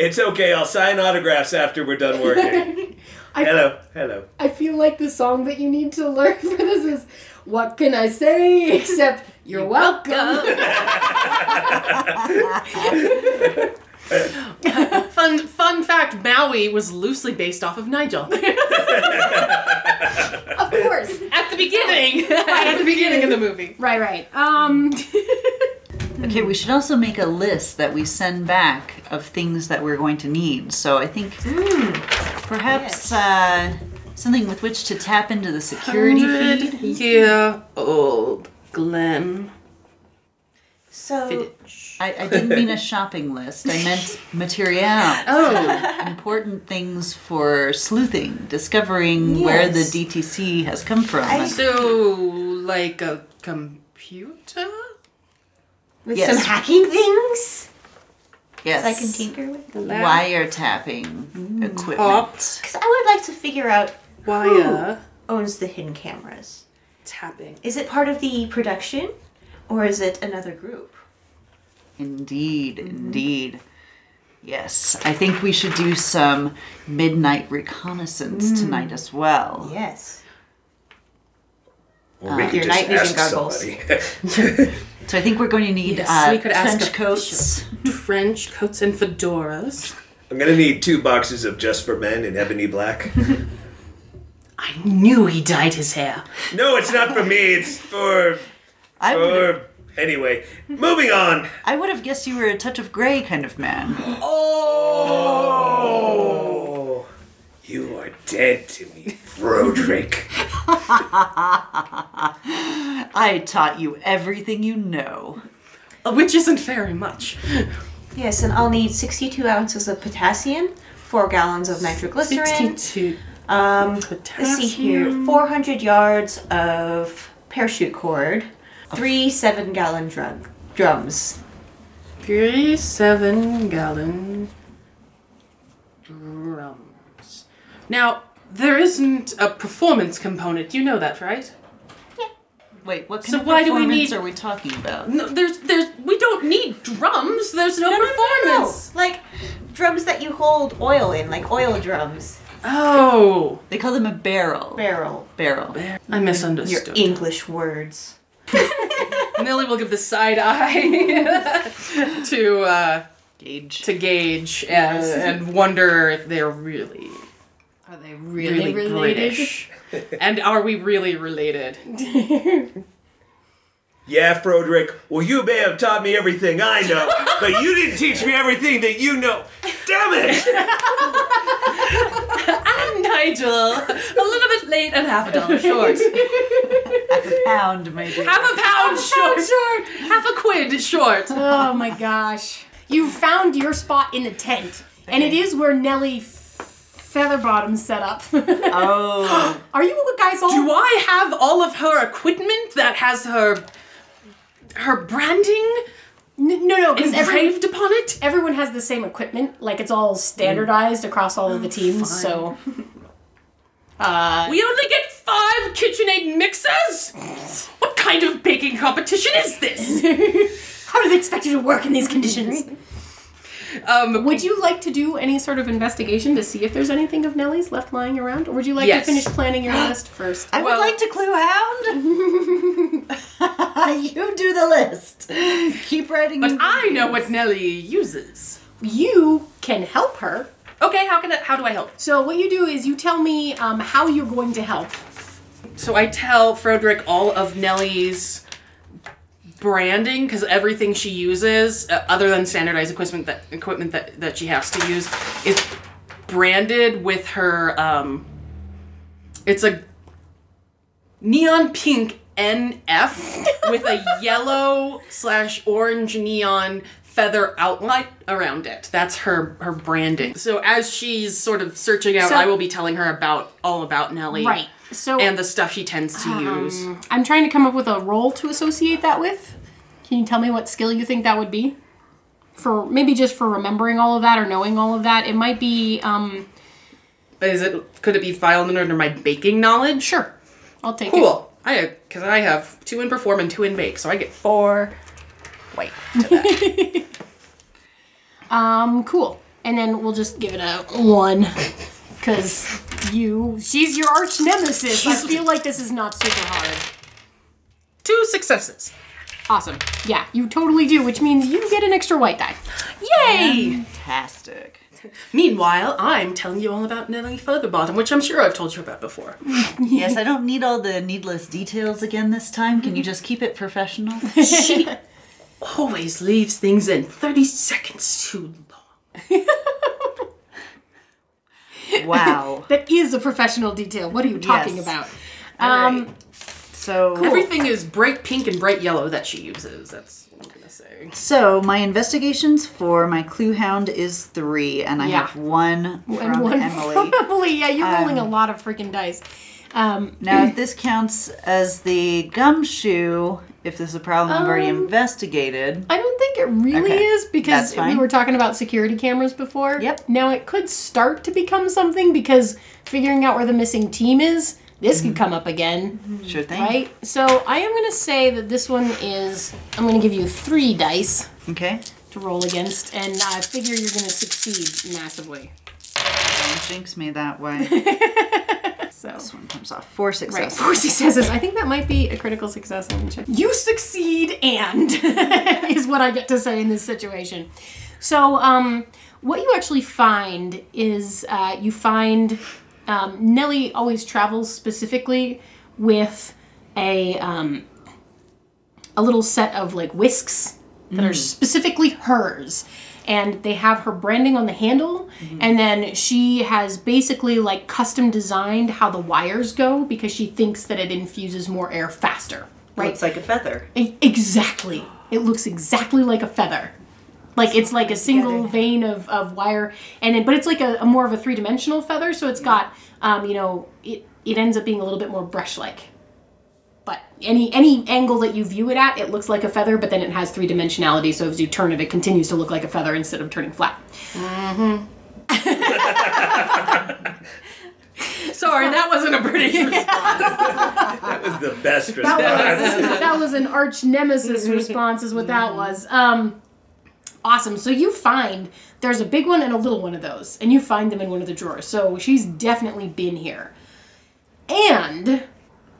It's okay. I'll sign autographs after we're done working. I Hello. Hello. I feel like the song that you need to learn for this is what can I say except you're welcome. Fun fun fact: Maui was loosely based off of Nigel of course. at the beginning. at the beginning of the movie. Right, right. Um Okay, we should also make a list that we send back of things that we're going to need. So I think perhaps uh, something with which to tap into the security feed. year old Glenn. So I, I didn't mean a shopping list. I meant material. Oh, Important things for sleuthing, discovering where the Yes. DTC has come from. I- so like a computer? with Yes. some hacking things, yes. I can tinker with them. wiretapping mm. equipment. Popped Because I would like to figure out wire owns the hidden cameras. tapping. Is it part of the production, or is it another group? Indeed, mm-hmm. indeed. Yes, I think we should do some midnight reconnaissance mm. tonight as well. Yes. Or uh, we could your just night vision goggles. So I think we're going to need Yes, uh, we could ask trench a- coats. Trench coats and fedoras. I'm gonna need two boxes of Just for Men in ebony black. I knew he dyed his hair. no, it's not for me. It's for I would, for anyway. Moving on. I would have guessed you were a touch of gray kind of man. Oh, you are dead to me, Frodrick. I taught you everything you know. Uh, Which isn't very much. Yes, and I'll need 62 ounces of potassium, 4 gallons of nitroglycerin. 62 Um, let's see here. 400 yards of parachute cord. Three 7 gallon drum, drums. Three seven gallon drums. Now, there isn't a performance component. You know that, right? Wait, what kind So of why do we performance need- are we talking about? No, there's, there's, we don't need drums. There's no, performance. No, no, Like drums that you hold oil in, like oil drums. Oh, They call them a barrel. Barrel. barrel. I misunderstood. Your. English words. Millie will give the side eye to uh, Gage. to Gage and, and wonder if they're really Are they really British. and are we really related? Yeah, Frodrick. Well, you may have taught me everything I know, but you didn't teach me everything that you know. Damn it! I'm Nigel, a little bit late and half a dollar short. Half a pound, my dear. half a pound short. Short. Half a quid short. Oh my gosh. You found your spot in the tent. And it is where Nellie Featherbottom set up. Oh, Are you a guys all Do I have all of her equipment that has her her branding N- no, no, because every, engraved upon it? everyone has the same equipment. Like it's all standardized across all of the teams. So, uh, We only get five KitchenAid mixers? What kind of baking competition is this? how do they expect you to work in these conditions? Um, Would you like to do any sort of investigation to see if there's anything of Nellie's left lying around, or would you like Yes. to finish planning your list first? I Well- would like to clue hound. you do the list. Keep writing. but I know what Nellie uses. You can help her. Okay, how can I, how do I help? So what you do is you tell me um, how you're going to help. So I tell Frederick all of Nellie's branding because everything she uses, uh, other than standardized equipment that equipment that, that she has to use, is branded with her. Um, it's a neon pink NF with a yellow slash orange neon feather outline around it. That's her her branding. So as she's sort of searching out, So- I will be telling her about all about Nellie Right. So and the stuff she tends to use. I'm trying to come up with a role to associate that with. Can you tell me what skill you think that would be? For maybe just for remembering all of that or knowing all of that, it might be. Um, Is it could it be filed under my baking knowledge? sure, I'll take it. Cool. I because I have two in perform and two in bake, so I get four Wait to that. Um, cool. And then we'll just give it a one, because you, she's your arch nemesis. I feel like this is not super hard. two successes. Awesome. Yeah, you totally do, which means you get an extra white die. Yay! Fantastic. Meanwhile, I'm telling you all about Nellie Featherbottom, which I'm sure I've told you about before. Yes, I don't need all the needless details again this time. Can you just keep it professional? She always leaves things in 30 seconds too long. Wow. That is a professional detail. What are you talking Yes. about? All Um, right. So Everything is bright pink and bright yellow that she uses. That's what I'm gonna say. So my investigations for my clue hound is three, and I Yeah. have one from and one Emily. from Emily. Yeah, you're rolling a Um, lot of freaking dice. Um, Now, if this counts as the gumshoe, if this is a problem I've already Um, investigated, I don't think it really Okay, is because we were talking about security cameras before. Yep. Now it could start to become something because figuring out where the missing team is, this Mm-hmm. could come up again, sure thing. right? So I am going to say that this one is. I'm going to give you three dice Okay. to roll against, and I figure you're going to succeed massively. Don't jinx me that way. So. this one comes off. Four Right, successes. four successes. I think that might be a critical success. Let me check. You succeed, and is what I get to say in this situation. So, um, what you actually find is uh, you find um, Nellie always travels specifically with a um, a little set of like whisks that are specifically hers. And they have her branding on the handle, and then she has basically like custom designed how the wires go because she thinks that it infuses more air faster. Right? Looks like a feather. Exactly. It looks exactly like a feather. Like it's like a single vein of, of wire, and then but it's like a, a more of a three dimensional feather. So it's got, um, you know, it it ends up being a little bit more brush like. But any any angle that you view it at, it looks like a feather, but then it has three dimensionality. So as you turn it, it continues to look like a feather instead of turning flat. Mm-hmm. Sorry, that wasn't a British response. That was the best That response. was, that was an arch nemesis response, is what that was. Um, awesome. So you find there's a big one and a little one of those, and you find them in one of the drawers. So she's definitely been here. And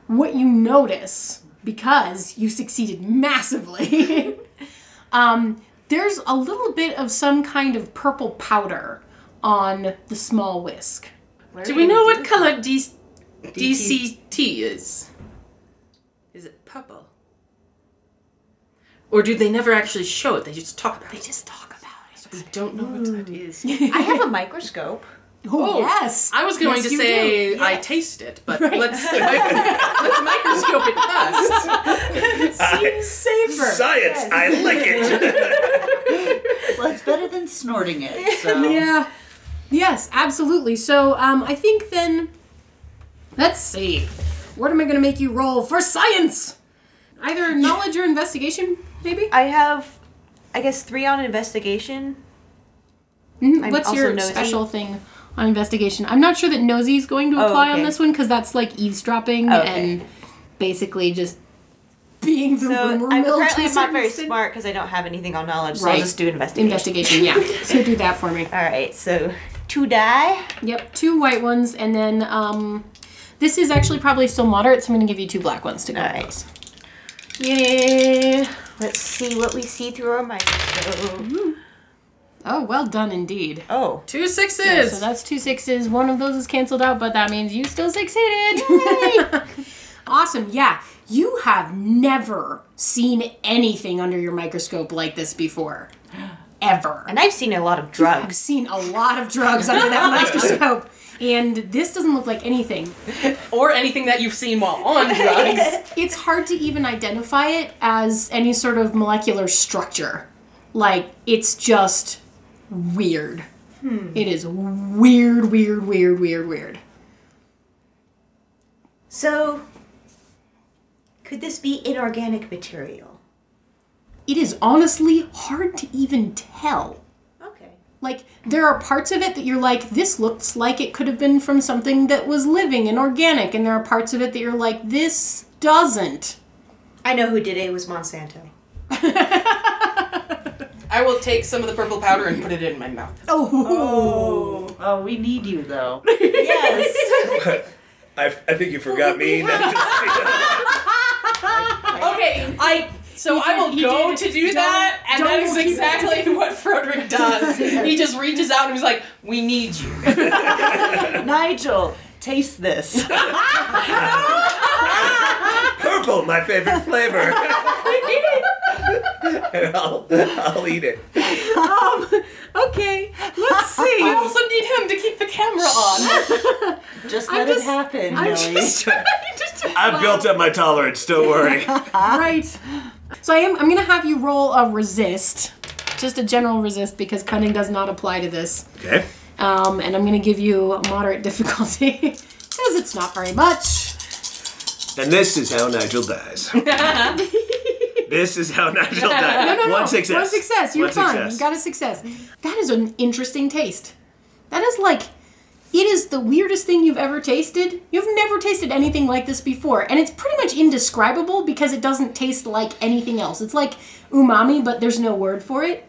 what you notice, because you succeeded massively, um, there's a little bit of some kind of purple powder on the small whisk. Do we know what color D- DCT is? Is it purple? Or do they never actually show it? They just talk about They it. They just talk about it. We don't know what that is. I have a microscope. Oh, yes. I was going Yes, to say do. I taste it, but let's let's microscope it first. Seems safer. Science, I like it. Well, it's better than snorting it. So. Yeah. Yes, absolutely. So um, I think then, let's see. What am I going to make you roll for science? Either knowledge or investigation, maybe. I have, I guess, three on investigation. Mhm. What's your nosy. special thing on investigation? I'm not sure that nosy is going to Oh, apply on this one because that's like eavesdropping Okay. and basically just being the So rumor I'm mill apparently I'm not very extent. smart because I don't have anything on knowledge. So Right. I'll just do investigation. Investigation, yeah. so do that for me. All right, so two die. Yep, two white ones, and then um, this is actually probably still moderate, so I'm going to give you two black ones to go Alright. those. Yeah. Let's see what we see through our microscope. Oh, well done indeed. Oh, Two sixes. So that's two sixes. One of those is canceled out, but that means you still succeeded. awesome. Yeah, you have never seen anything under your microscope like this before. Ever. and I've seen a lot of I've drugs. seen a lot of drugs under that microscope. And this doesn't look like anything. or anything that you've seen while on drugs. It's hard to even identify it as any sort of molecular structure. Like, it's just weird. Hmm. It is weird, weird, weird, weird, weird. So, could this be inorganic material? It is honestly hard to even tell. Okay. Like, there are parts of it that you're like, this looks like it could have been from something that was living and organic, and there are parts of it that you're like, this doesn't. I know who did it. It was Monsanto. I will take some of the purple powder and put it in my mouth. Oh. Oh, oh we need you though. Yes. I, I think you forgot me. Okay, I so I will go did. to do that, and that is keep- exactly what Frederick does. he just reaches out and he's like, "We need you." Nigel, taste this. Purple, my favorite flavor. and I'll, I'll eat it. Um, okay, let's see. I also need him to keep the camera on. Just I'm let just- it happen, I'm Millie. just trying to I've built up my tolerance, don't worry. Right. So I am. I'm gonna have you roll a resist, just a general resist because cunning does not apply to this. Okay. Um, and I'm gonna give you a moderate difficulty because it's not very much. And this is how Nigel dies. This is how Nigel dies. No, no, no. One success. One success. You're One fine. success. You got a success. That is an interesting taste. That is like, it is the weirdest thing you've ever tasted. You've never tasted anything like this before, and it's pretty much indescribable because it doesn't taste like anything else. It's like umami, but there's no word for it.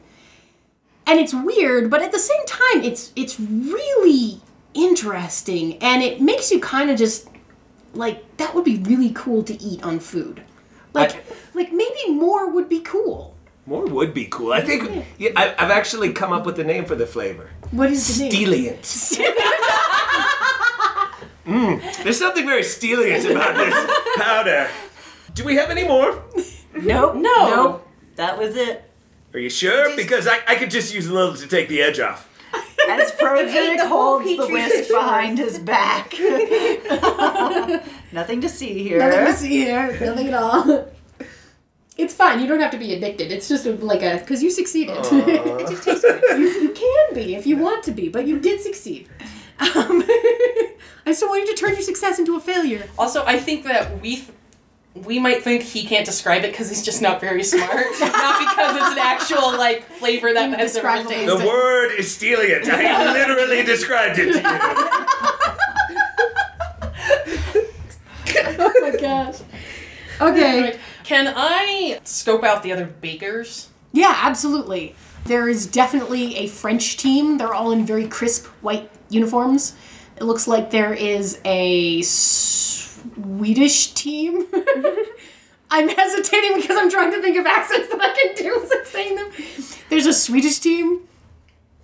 And it's weird, but at the same time, it's it's really interesting, and it makes you kind of just like that would be really cool to eat on food. Like, I- like maybe more would be cool. More would be cool. I think yeah, I, I've actually come up with the name for the flavor. What is the name? Stealient. mm, there's something very stealient about this powder. Do we have any more? Nope. No. Nope. That was it. Are you sure? Because I, I could just use a little to take the edge off. As ate Progenic the holds the petri whisk behind his back. Nothing to see here. Nothing to see here. Nothing at all. It's fine. You don't have to be addicted. It's just a, like a because you succeeded. it just tastes good. You, you can be if you want to be, but you did succeed. Um, I still want you to turn your success into a failure. Also, I think that we th- we might think he can't describe it because he's just not very smart, not because it's an actual like flavor that has a real Indescribable. The word is stealient. I literally described it to you. Oh my gosh. Okay. Can I scope out the other bakers? Yeah, absolutely. There is definitely a French team. They're all in very crisp white uniforms. It looks like there is a Swedish team. I'm hesitating because I'm trying to think of accents that I can do as I'm saying them. There's a Swedish team.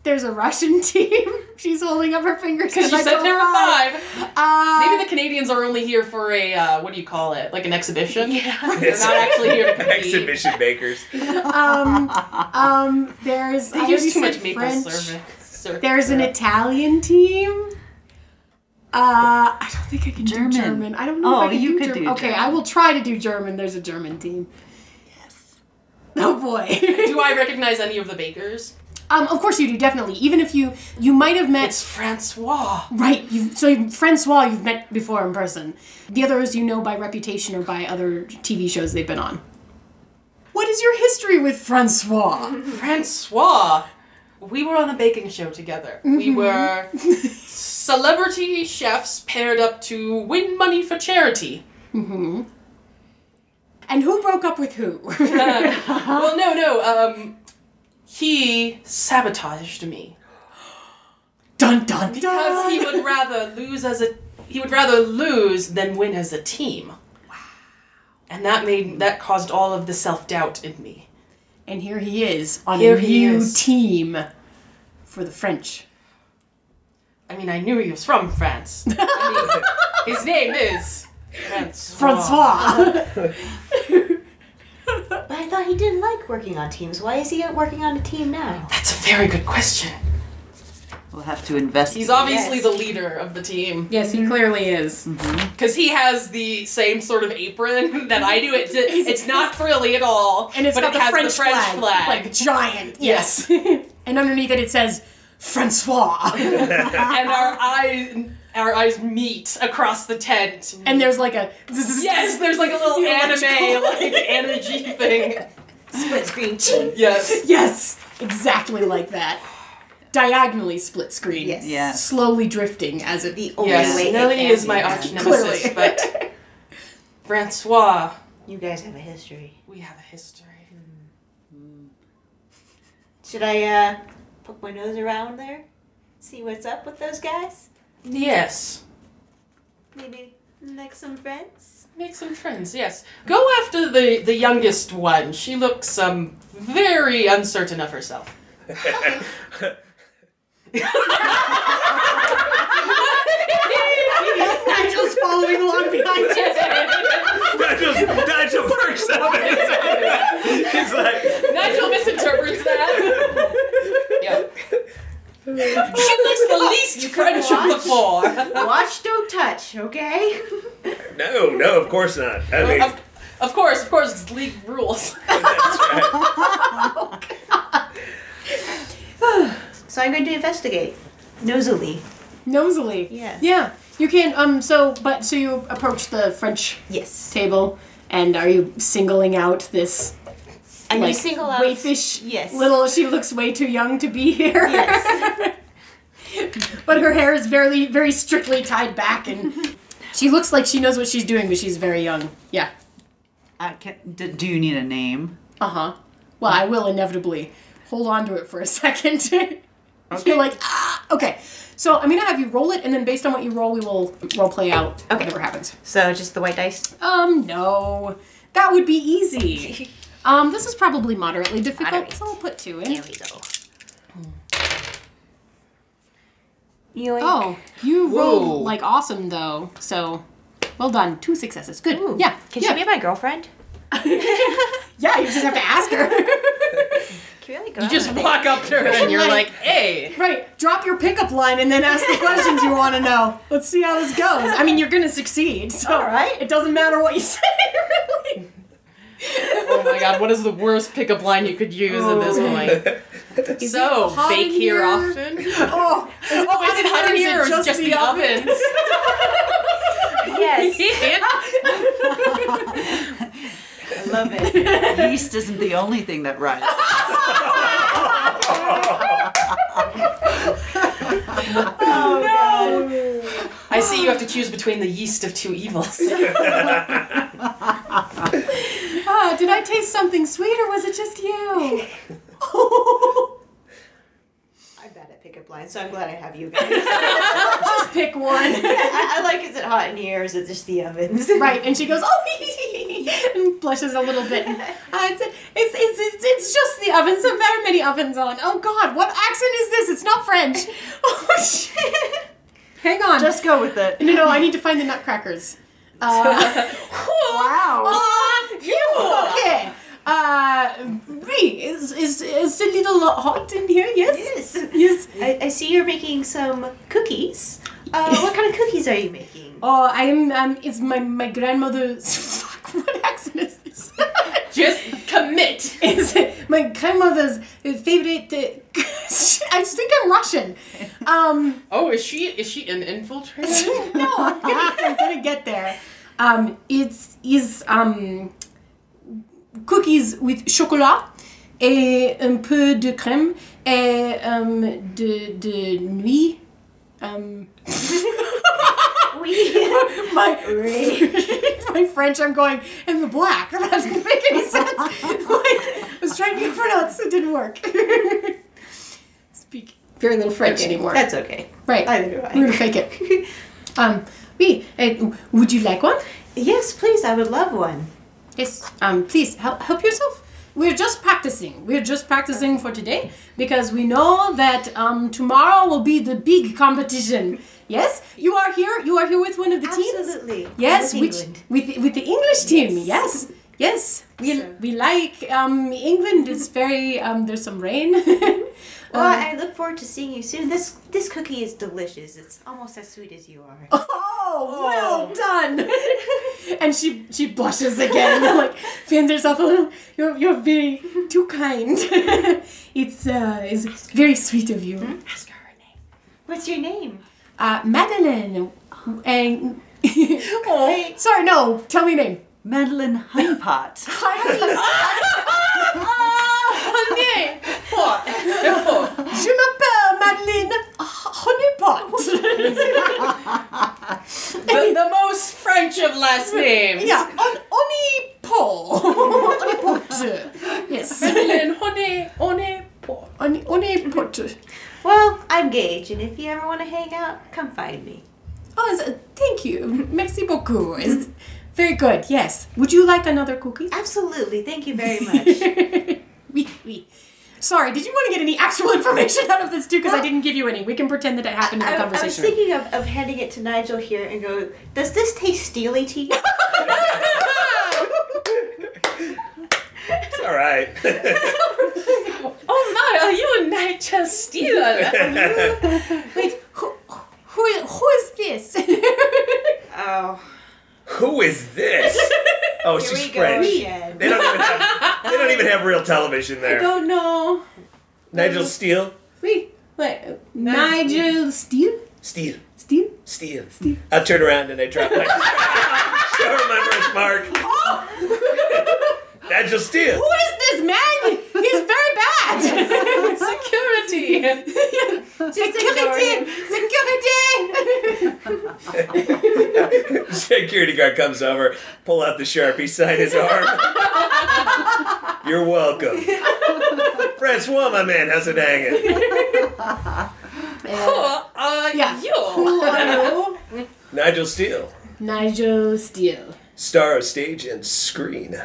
There's a Russian team. She's holding up her fingers Because you I said there were five. Uh, Maybe the Canadians are only here for a uh, what do you call it? Like an exhibition. Yeah. They're not actually here to compete. Exhibition makers. um, um, there's They I use too much maple French. syrup. syrup. There's an Italian team. Uh, I don't think I can German. do German. I don't know Oh, if I can you do could German. do okay, German. I will try to do German. There's a German team. Yes. Oh boy. Do I recognize any of the bakers? um, of course you do. Definitely. Even if you you might have met It's Francois. right. You so you, Francois you've met before in person. The others you know by reputation or by other TV shows they've been on. What is your history with Francois? Francois. We were on a baking show together. We were celebrity chefs paired up to win money for charity. and who broke up with who? well, no, no. Um, he sabotaged me dun dun because he would rather lose as a he would rather lose than win as a team. Wow. And that made that caused all of the self doubt in me. And here he is on Here a new team for the French. I mean, I knew he was from France. I mean, his name is Francois. Francois. But I thought he didn't like working on teams. Why is he working on a team now? That's a very good question. We'll have to investigate. He's obviously Yes. the leader of the team yes, he clearly is. Mm-hmm. because he has the same sort of apron that I do. It, it's not frilly at all, And it's but got it the has French, the French flag, flag. Like giant. Yes. and underneath it it says Francois. and our eyes, our eyes meet across the tent. and there's like a Yes, there's like a little anime like energy thing. Split screen. Yes. Yes, exactly like that. Diagonally split screen. Yes. Yeah. Slowly drifting as it The only Yes, way. it Nellie can is my done. arch nemesis, Clearly. but Francois, You guys have a history. we have a history. Should I uh poke my nose around there? See what's up with those guys? Yes. Maybe make some friends? Make some friends, yes. Go after the, the youngest one. She looks um very uncertain of herself. Nigel's following along behind you. Nigel, Nigel perks up. He's like, Nigel misinterprets that. Yeah. She looks the least French of the four. Watch, don't touch, okay? no, no, of course not. I mean, Of- Of course, of course, it's league rules. That's right. So I'm going to investigate. Nosily. Nosily. Yeah. Yeah. You can um so but so you approach the French Yes. table and are you singling out this I'm going like to single out. waifish Yes. little she looks way too young to be here. Yes. but her hair is very very strictly tied back and she looks like she knows what she's doing but she's very young. Yeah. Uh, can, d- do you need a name? Uh-huh. Well, I will inevitably hold on to it for a second. You're like, ah, okay. So I'm gonna have you roll it, and then based on what you roll, we will role play out Okay. whatever happens. So just the white dice. Um, no, that would be easy. Um, this is probably moderately difficult, Moderate. so I'll put two in. Here we go. Yoink. Oh, you Whoa. rolled like awesome though. So, well done. Two successes. Good. Ooh. Yeah. Can yeah. she be my girlfriend? yeah, you just have to ask her. Can we like go You just on a walk up to her and you're like, hey. right. Drop your pickup line and then ask the questions you want to know. Let's see how this goes. I mean, you're gonna succeed. So All right. it doesn't matter what you say, really. Oh my god, what is the worst pickup line you could use at this oh. point? so, it bake here here? often? Oh, Oh, is it oh, hot in here or is it just the ovens? Yes. I love it. Yeast isn't the only thing that rises. Oh, I see you have to choose between the yeast of two evils. Ah, did I taste something sweet or was it just you? I'm bad at pickup lines, so I'm glad I have you guys. just pick one. I, I like, is it hot in here or is it just the ovens? Right, and she goes, oh, and blushes a little bit. Uh, it's, it's, it's, it's, it's just the oven, so very many ovens on. Oh God, what accent is this? It's not French. Oh shit. Hang on. Just go with it. no, no, I need to find the nutcrackers. Uh, Wow. uh, you, okay. Uh, Bree, is, is, is a little hot in here? Yes? Yes. Yes. I, I see you're making some cookies. Uh, what kind of cookies are you making? Oh, I'm, um, it's my, my grandmother's, fuck, what accent is this? Just commit. is my grandmother's favorite. Uh, I think I'm Russian. Um, Oh, is she is she an infiltrator? no, I'm gonna, I'm gonna get there. Um, it's is um cookies with chocolat et un peu de crème et um de de nuit. Um, my my French, I'm going in the black. That doesn't make any sense. Like, I was trying to pronounce, it didn't work. Very little French anymore. That's okay. right. Neither do We're gonna I. fake it. Um, oui. Uh, would you like one? Yes, please. I would love one. Yes. Um, please help help yourself. We're just practicing. We're just practicing for today because we know that um, tomorrow will be the big competition. Yes, you are here. You are here with one of the teams. Absolutely. Yes, With which England. with with the English team. Yes, yes. We, So- we like um, England. is very um, there's some rain. Well, Um, I look forward to seeing you soon. This this cookie is delicious. It's almost as sweet as you are. Oh, well done. and she she blushes again, like fans herself a little. You're you're very too kind. it's uh it's very sweet of you. Ask her her name. What's your name? Uh, Madeline. And Oh. sorry, no. Tell me your name. Madeline Honeypot. Honey! What? Je m'appelle Madeline Honeypot. the, the most French of last names. yeah, on Honeypot. Honeypot. Yes. Madeline, honey, honey, pot. Honey Honeypot. Well, I'm Gage, and if you ever want to hang out, come find me. Oh, is- thank you. Merci beaucoup. Is very good. Yes. Would you like another cookie? Absolutely. Thank you very much. Oui, oui. Sorry, did you want to get any actual information out of this too? Because I didn't give you any. We can pretend that it happened in the I, I was thinking of, of handing it to Nigel here and go, does this taste steely to you? It's all right. Oh my, are you a nature stealer? Wait, who, who, is- who is this? oh. Who is this? Oh, Here she's we go French. again. They don't even have. They don't even have real television there. I don't know. Nigel Steele. Wait, wait. Nigel Steele? Steele. Steele? Steele. I turn around and I drop my. show her my birthmark. Oh. Nigel Steele. Who is this man? He's very bad. Security. Security! Security! Security guard comes over, pull out the sharpie, sign his arm. You're welcome. Francois, my man, how's it hanging? Oh, uh, Yeah. yo. Who are you? Nigel Steele, Nigel Steele. star of stage and screen,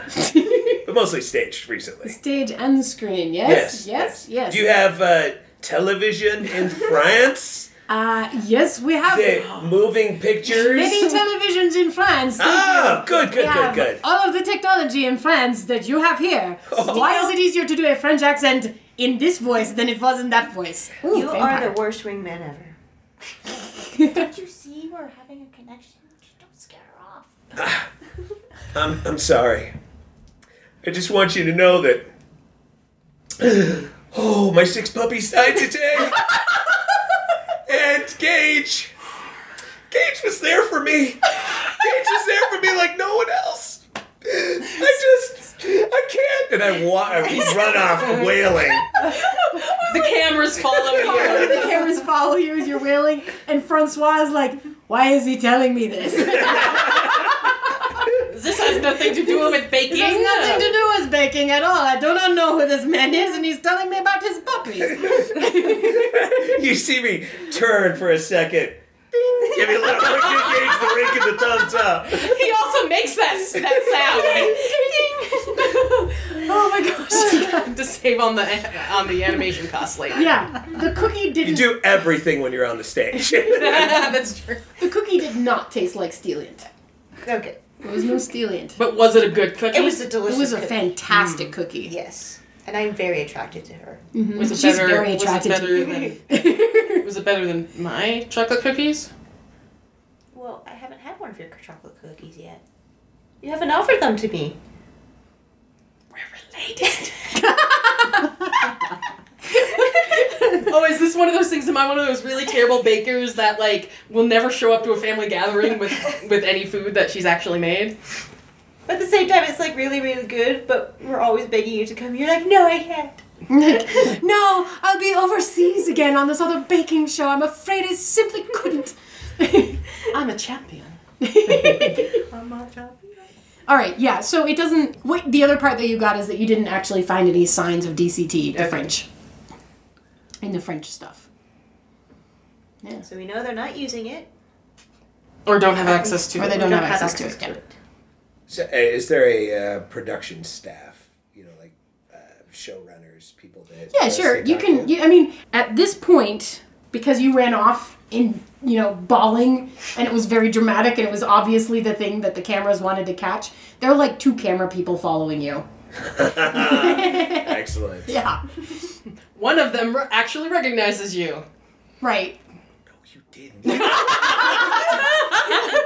but mostly stage recently. Stage and screen, yes? Yes, yes. Do you have uh, television in France? Uh, yes, we have The moving pictures? many televisions in France. Thank Oh, you. good, good, We good, have good. All of the technology in France that you have here. Why is it easier to do a French accent in this voice than it was in that voice? Ooh, You are the worst wingman ever. Don't you see we're having a connection? Just don't scare her off. I'm, I'm sorry. I just want you to know that. Oh, my six puppies died today. and Gage. Gage was there for me. Gage was there for me like no one else. I just. I can't. And I, wa- I run off wailing. The cameras follow you. the cameras follow you as you're wailing, and Francois is like, "Why is he telling me this? this This has nothing to do with baking. has nothing to do with baking at all. I do not know who this man is, and he's telling me about his puppies." You see me turn for a second. Ding. Give me a little look at Gage, the rink and the thumbs up. He also makes that, that sound. Ding. oh my gosh! sound to save on the on the animation cost later. Yeah, the cookie didn't. You do everything when you're on the stage. That's true. The cookie did not taste like steeliant. Okay. There was no steeliant. But was it a good cookie? It was a delicious. It was a cookie. fantastic mm. cookie. Yes. And I'm very attracted to her. Mm-hmm. Was it She's better, very was it attracted to better you. than Was it better than my chocolate cookies? Well, I haven't had one of your chocolate cookies yet. You haven't offered them to me. We're related. oh, is this one of those things? Am I one of those really terrible bakers that like will never show up to a family gathering with with any food that she's actually made? But at the same time, it's like really, really good, but we're always begging you to come. You're like, no, I can't. no, I'll be overseas again on this other baking show. I'm afraid I simply couldn't. I'm a champion. I'm a champion. All right, yeah. So it doesn't. Wait, the other part that you got is that you didn't actually find any signs of DCT, the Okay. French, in the French stuff. Yeah. So we know they're not using it. Or don't have access to it. Or they it. don't We have access to it. yeah. So, uh, is there a uh, production staff? You know, like uh, showrunners, people that. Yeah, sure. You can. You, I mean, at this point, because you ran off in, you know, bawling, and it was very dramatic, and it was obviously the thing that the cameras wanted to catch. There are like two camera people following you. Excellent. Yeah. One of them re- actually recognizes you. Right. No, you didn't. you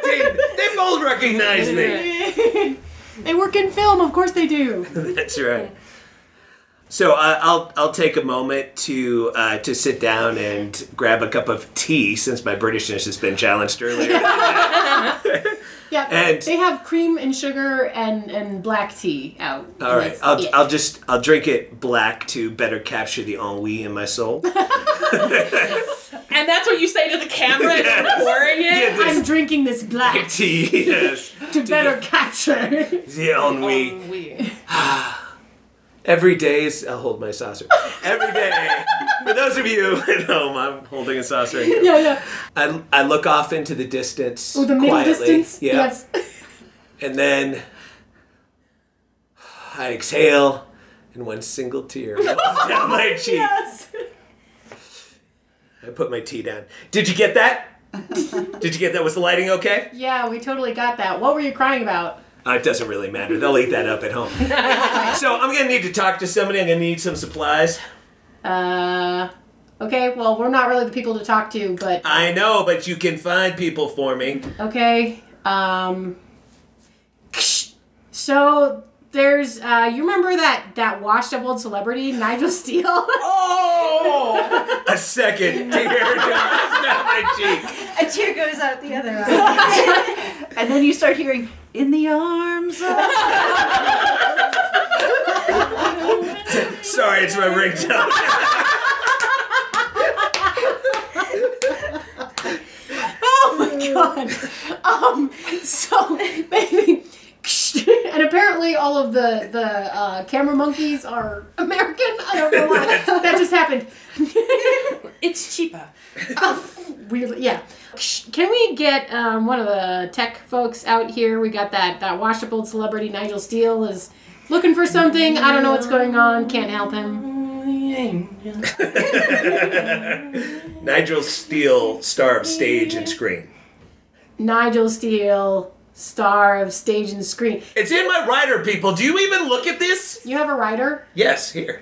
didn't. They both recognize me. They work in film, of course they do. That's right. So uh, I'll I'll take a moment to uh, to sit down and grab a cup of tea since my Britishness has been challenged earlier. Yeah. And- they have cream and sugar and and black tea out. All and right, that's I'll it. I'll just I'll drink it black to better capture the ennui in my soul. And that's what you say to the camera as you're pouring it? Yeah, I'm drinking this black tea, yes, to better capture. the ennui. Um, we- Every day is I'll hold my saucer. Every day. For those of you at home, I'm holding a saucer. yeah, yeah. I, I look off into the distance Oh, the middle quietly. distance. Yeah. Yes. And then I exhale, and one single tear rolls down my cheek. Yes. I put my tea down. Did you get that? Did you get that? Was the lighting okay? Yeah, we totally got that. What were you crying about? Uh, it doesn't really matter. They'll eat that up at home. so I'm gonna need to talk to somebody. I'm gonna need some supplies. Uh. Okay, well, we're not really the people to talk to, but I know, but you can find people for me. okay. Um. So there's uh you remember that that washed up old celebrity, Nigel Steele? Oh! A second tear down my cheek. A tear goes out the other eye. And then you start hearing, in the arms of. Sorry, it's my ringtone. oh my god. Um so baby and apparently all of the the uh, camera monkeys are American. I don't know why. that just happened. It's cheaper. Weirdly, yeah. Can we get um, one of the tech folks out here? We got that that washed up old celebrity Nigel Steele is looking for something. I don't know what's going on. Can't help him. Nigel Steele, star of stage and screen. Nigel Steele, star of stage and screen. It's in my rider, people. Do you even look at this? You have a writer? Yes, here.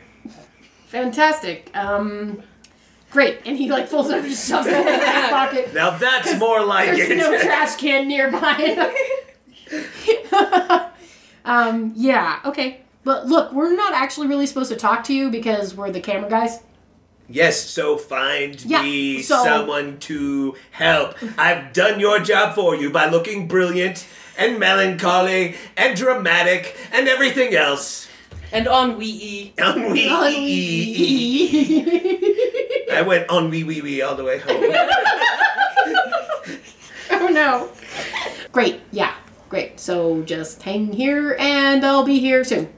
Fantastic. Um, great. And he like folds it up and just shoves it in his back pocket. Now that's more like it. There's it. no trash can nearby. um, yeah, okay. But look, we're not actually really supposed to talk to you because we're the camera guys. Yes, so find Yeah, me so- someone to help. I've done your job for you by looking brilliant and melancholy and dramatic and everything else. And on Wii. On wee I went on wee wee wee all the way home. oh no. Great, yeah, great. So just hang here and I'll be here soon.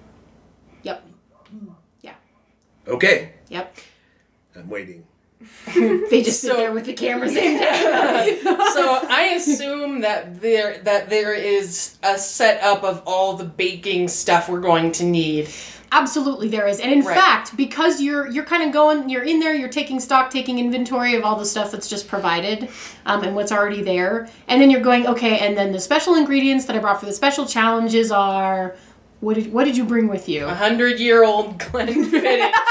Yep. Yeah, Okay, yep. I'm waiting. They just sit So- there with the cameras aimed at So I assume that there that there is a setup of all the baking stuff we're going to need. Absolutely, there is, and in Right. fact, because you're you're kind of going, you're in there, you're taking stock, taking inventory of all the stuff that's just provided, um, and what's already there, and then you're going, okay, and then the special ingredients that I brought for the special challenges are, what did what did you bring with you? A hundred year old Glenfiddich.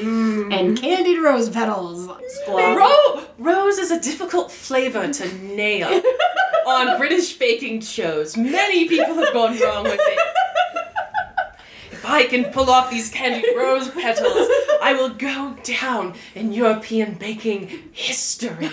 Mm. And candied rose petals. Ro- rose is a difficult flavor to nail on British baking shows. Many people have gone wrong with it. If I can pull off these candied rose petals, I will go down in European baking history.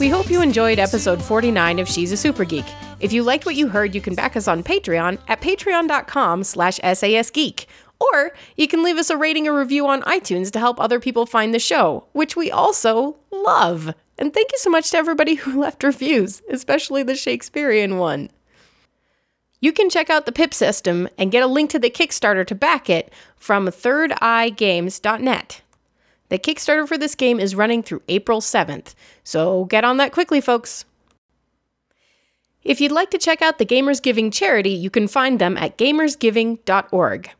We hope you enjoyed episode 49 of She's a Super Geek. If you liked what you heard, you can back us on Patreon at patreon.com slash sasgeek. Or you can leave us a rating or review on iTunes to help other people find the show, which we also love. And thank you so much to everybody who left reviews, especially the Shakespearean one. You can check out the PIP system and get a link to the Kickstarter to back it from thirdeyegames.net. The Kickstarter for this game is running through April 7th, so get on that quickly, folks. If you'd like to check out the Gamers Giving charity, you can find them at gamersgiving.org.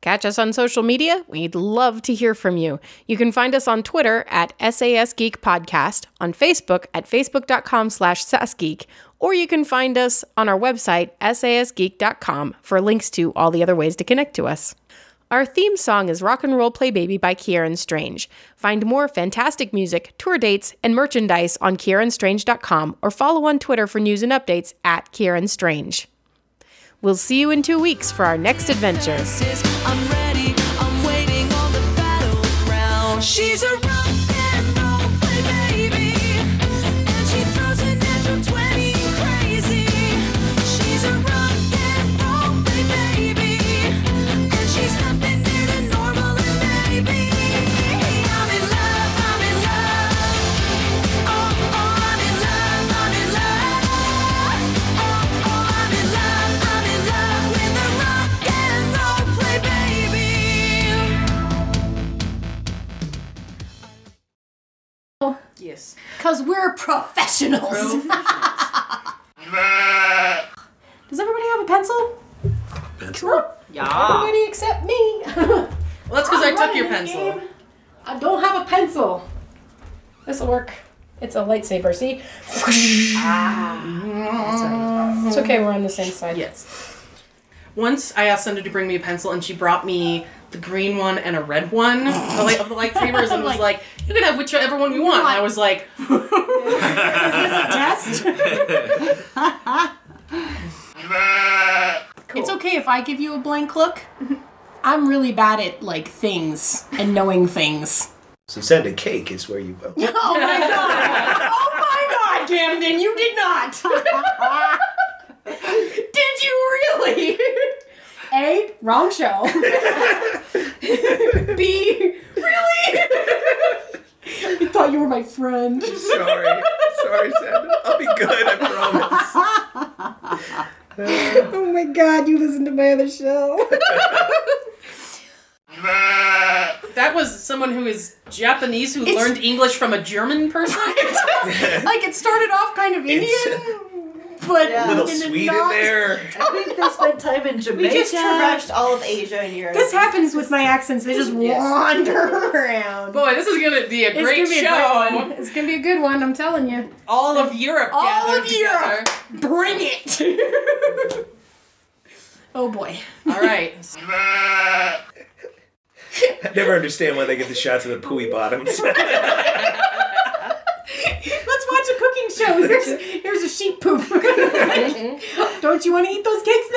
Catch us on social media. We'd love to hear from you. You can find us on Twitter at SAS Geek Podcast, on Facebook at facebook.com slash sasgeek, or you can find us on our website, sasgeek.com, for links to all the other ways to connect to us. Our theme song is Rock and Roll Play Baby by Kieran Strange. Find more fantastic music, tour dates, and merchandise on kieranstrange.com or follow on Twitter for news and updates at Kieran Strange. We'll see you in two weeks for our next adventure. Yes. Because we're professionals. Does everybody have a pencil? Pencil? Yeah. Everybody except me. Well, that's because I took your pencil. game. I don't have a pencil. This'll work. It's a lightsaber. See? Ah. It's okay. We're on the same side. Yes. Once I asked Cinder to bring me a pencil, and she brought me the green one and a red one the light of the lightsabers, and was like, "You can have whichever one you want." And I was like, is this a Test. It's okay if I give you a blank look. I'm really bad at like things and knowing things. So send a cake is where you go. Oh my god! Oh my god, Camden, you did not! did you really? A, wrong show. B, really? I thought you were my friend. Sorry. Sorry, Sandra. I'll be good, I promise. Oh my god, you listened to my other show. "That was someone who is Japanese who It's- learned English from a German person." like it started off kind of Indian, but Yeah. Little and Swede in not- there. I think they spent time in Jamaica. We just traversed all of Asia and Europe. This happens with my accents. They just wander around. Boy, this is gonna be a It's great gonna be a show. great one. It's gonna be a good one. I'm telling you. All of Europe All gathered of together. Europe. Bring it. oh boy. All right. I never understand why they get the shots of the pooey bottoms. Let's watch a cooking show. Here's, here's a sheep poop. Don't you want to eat those cakes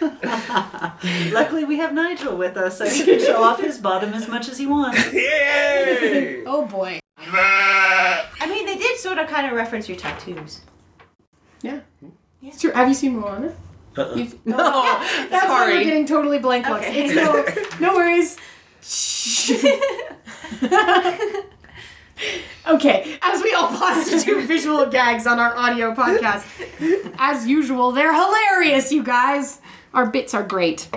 now? Luckily, we have Nigel with us, so he can show off his bottom as much as he wants. Yay! Oh boy. I mean, they did sort of kind of reference your tattoos. Yeah. It's true. Have you seen Moana? Uh-uh. You've- No, That's why we're getting totally blank looks. Okay. No, no worries. Okay, as we all pause to do visual gags on our audio podcast, as usual, they're hilarious, you guys. Our bits are great.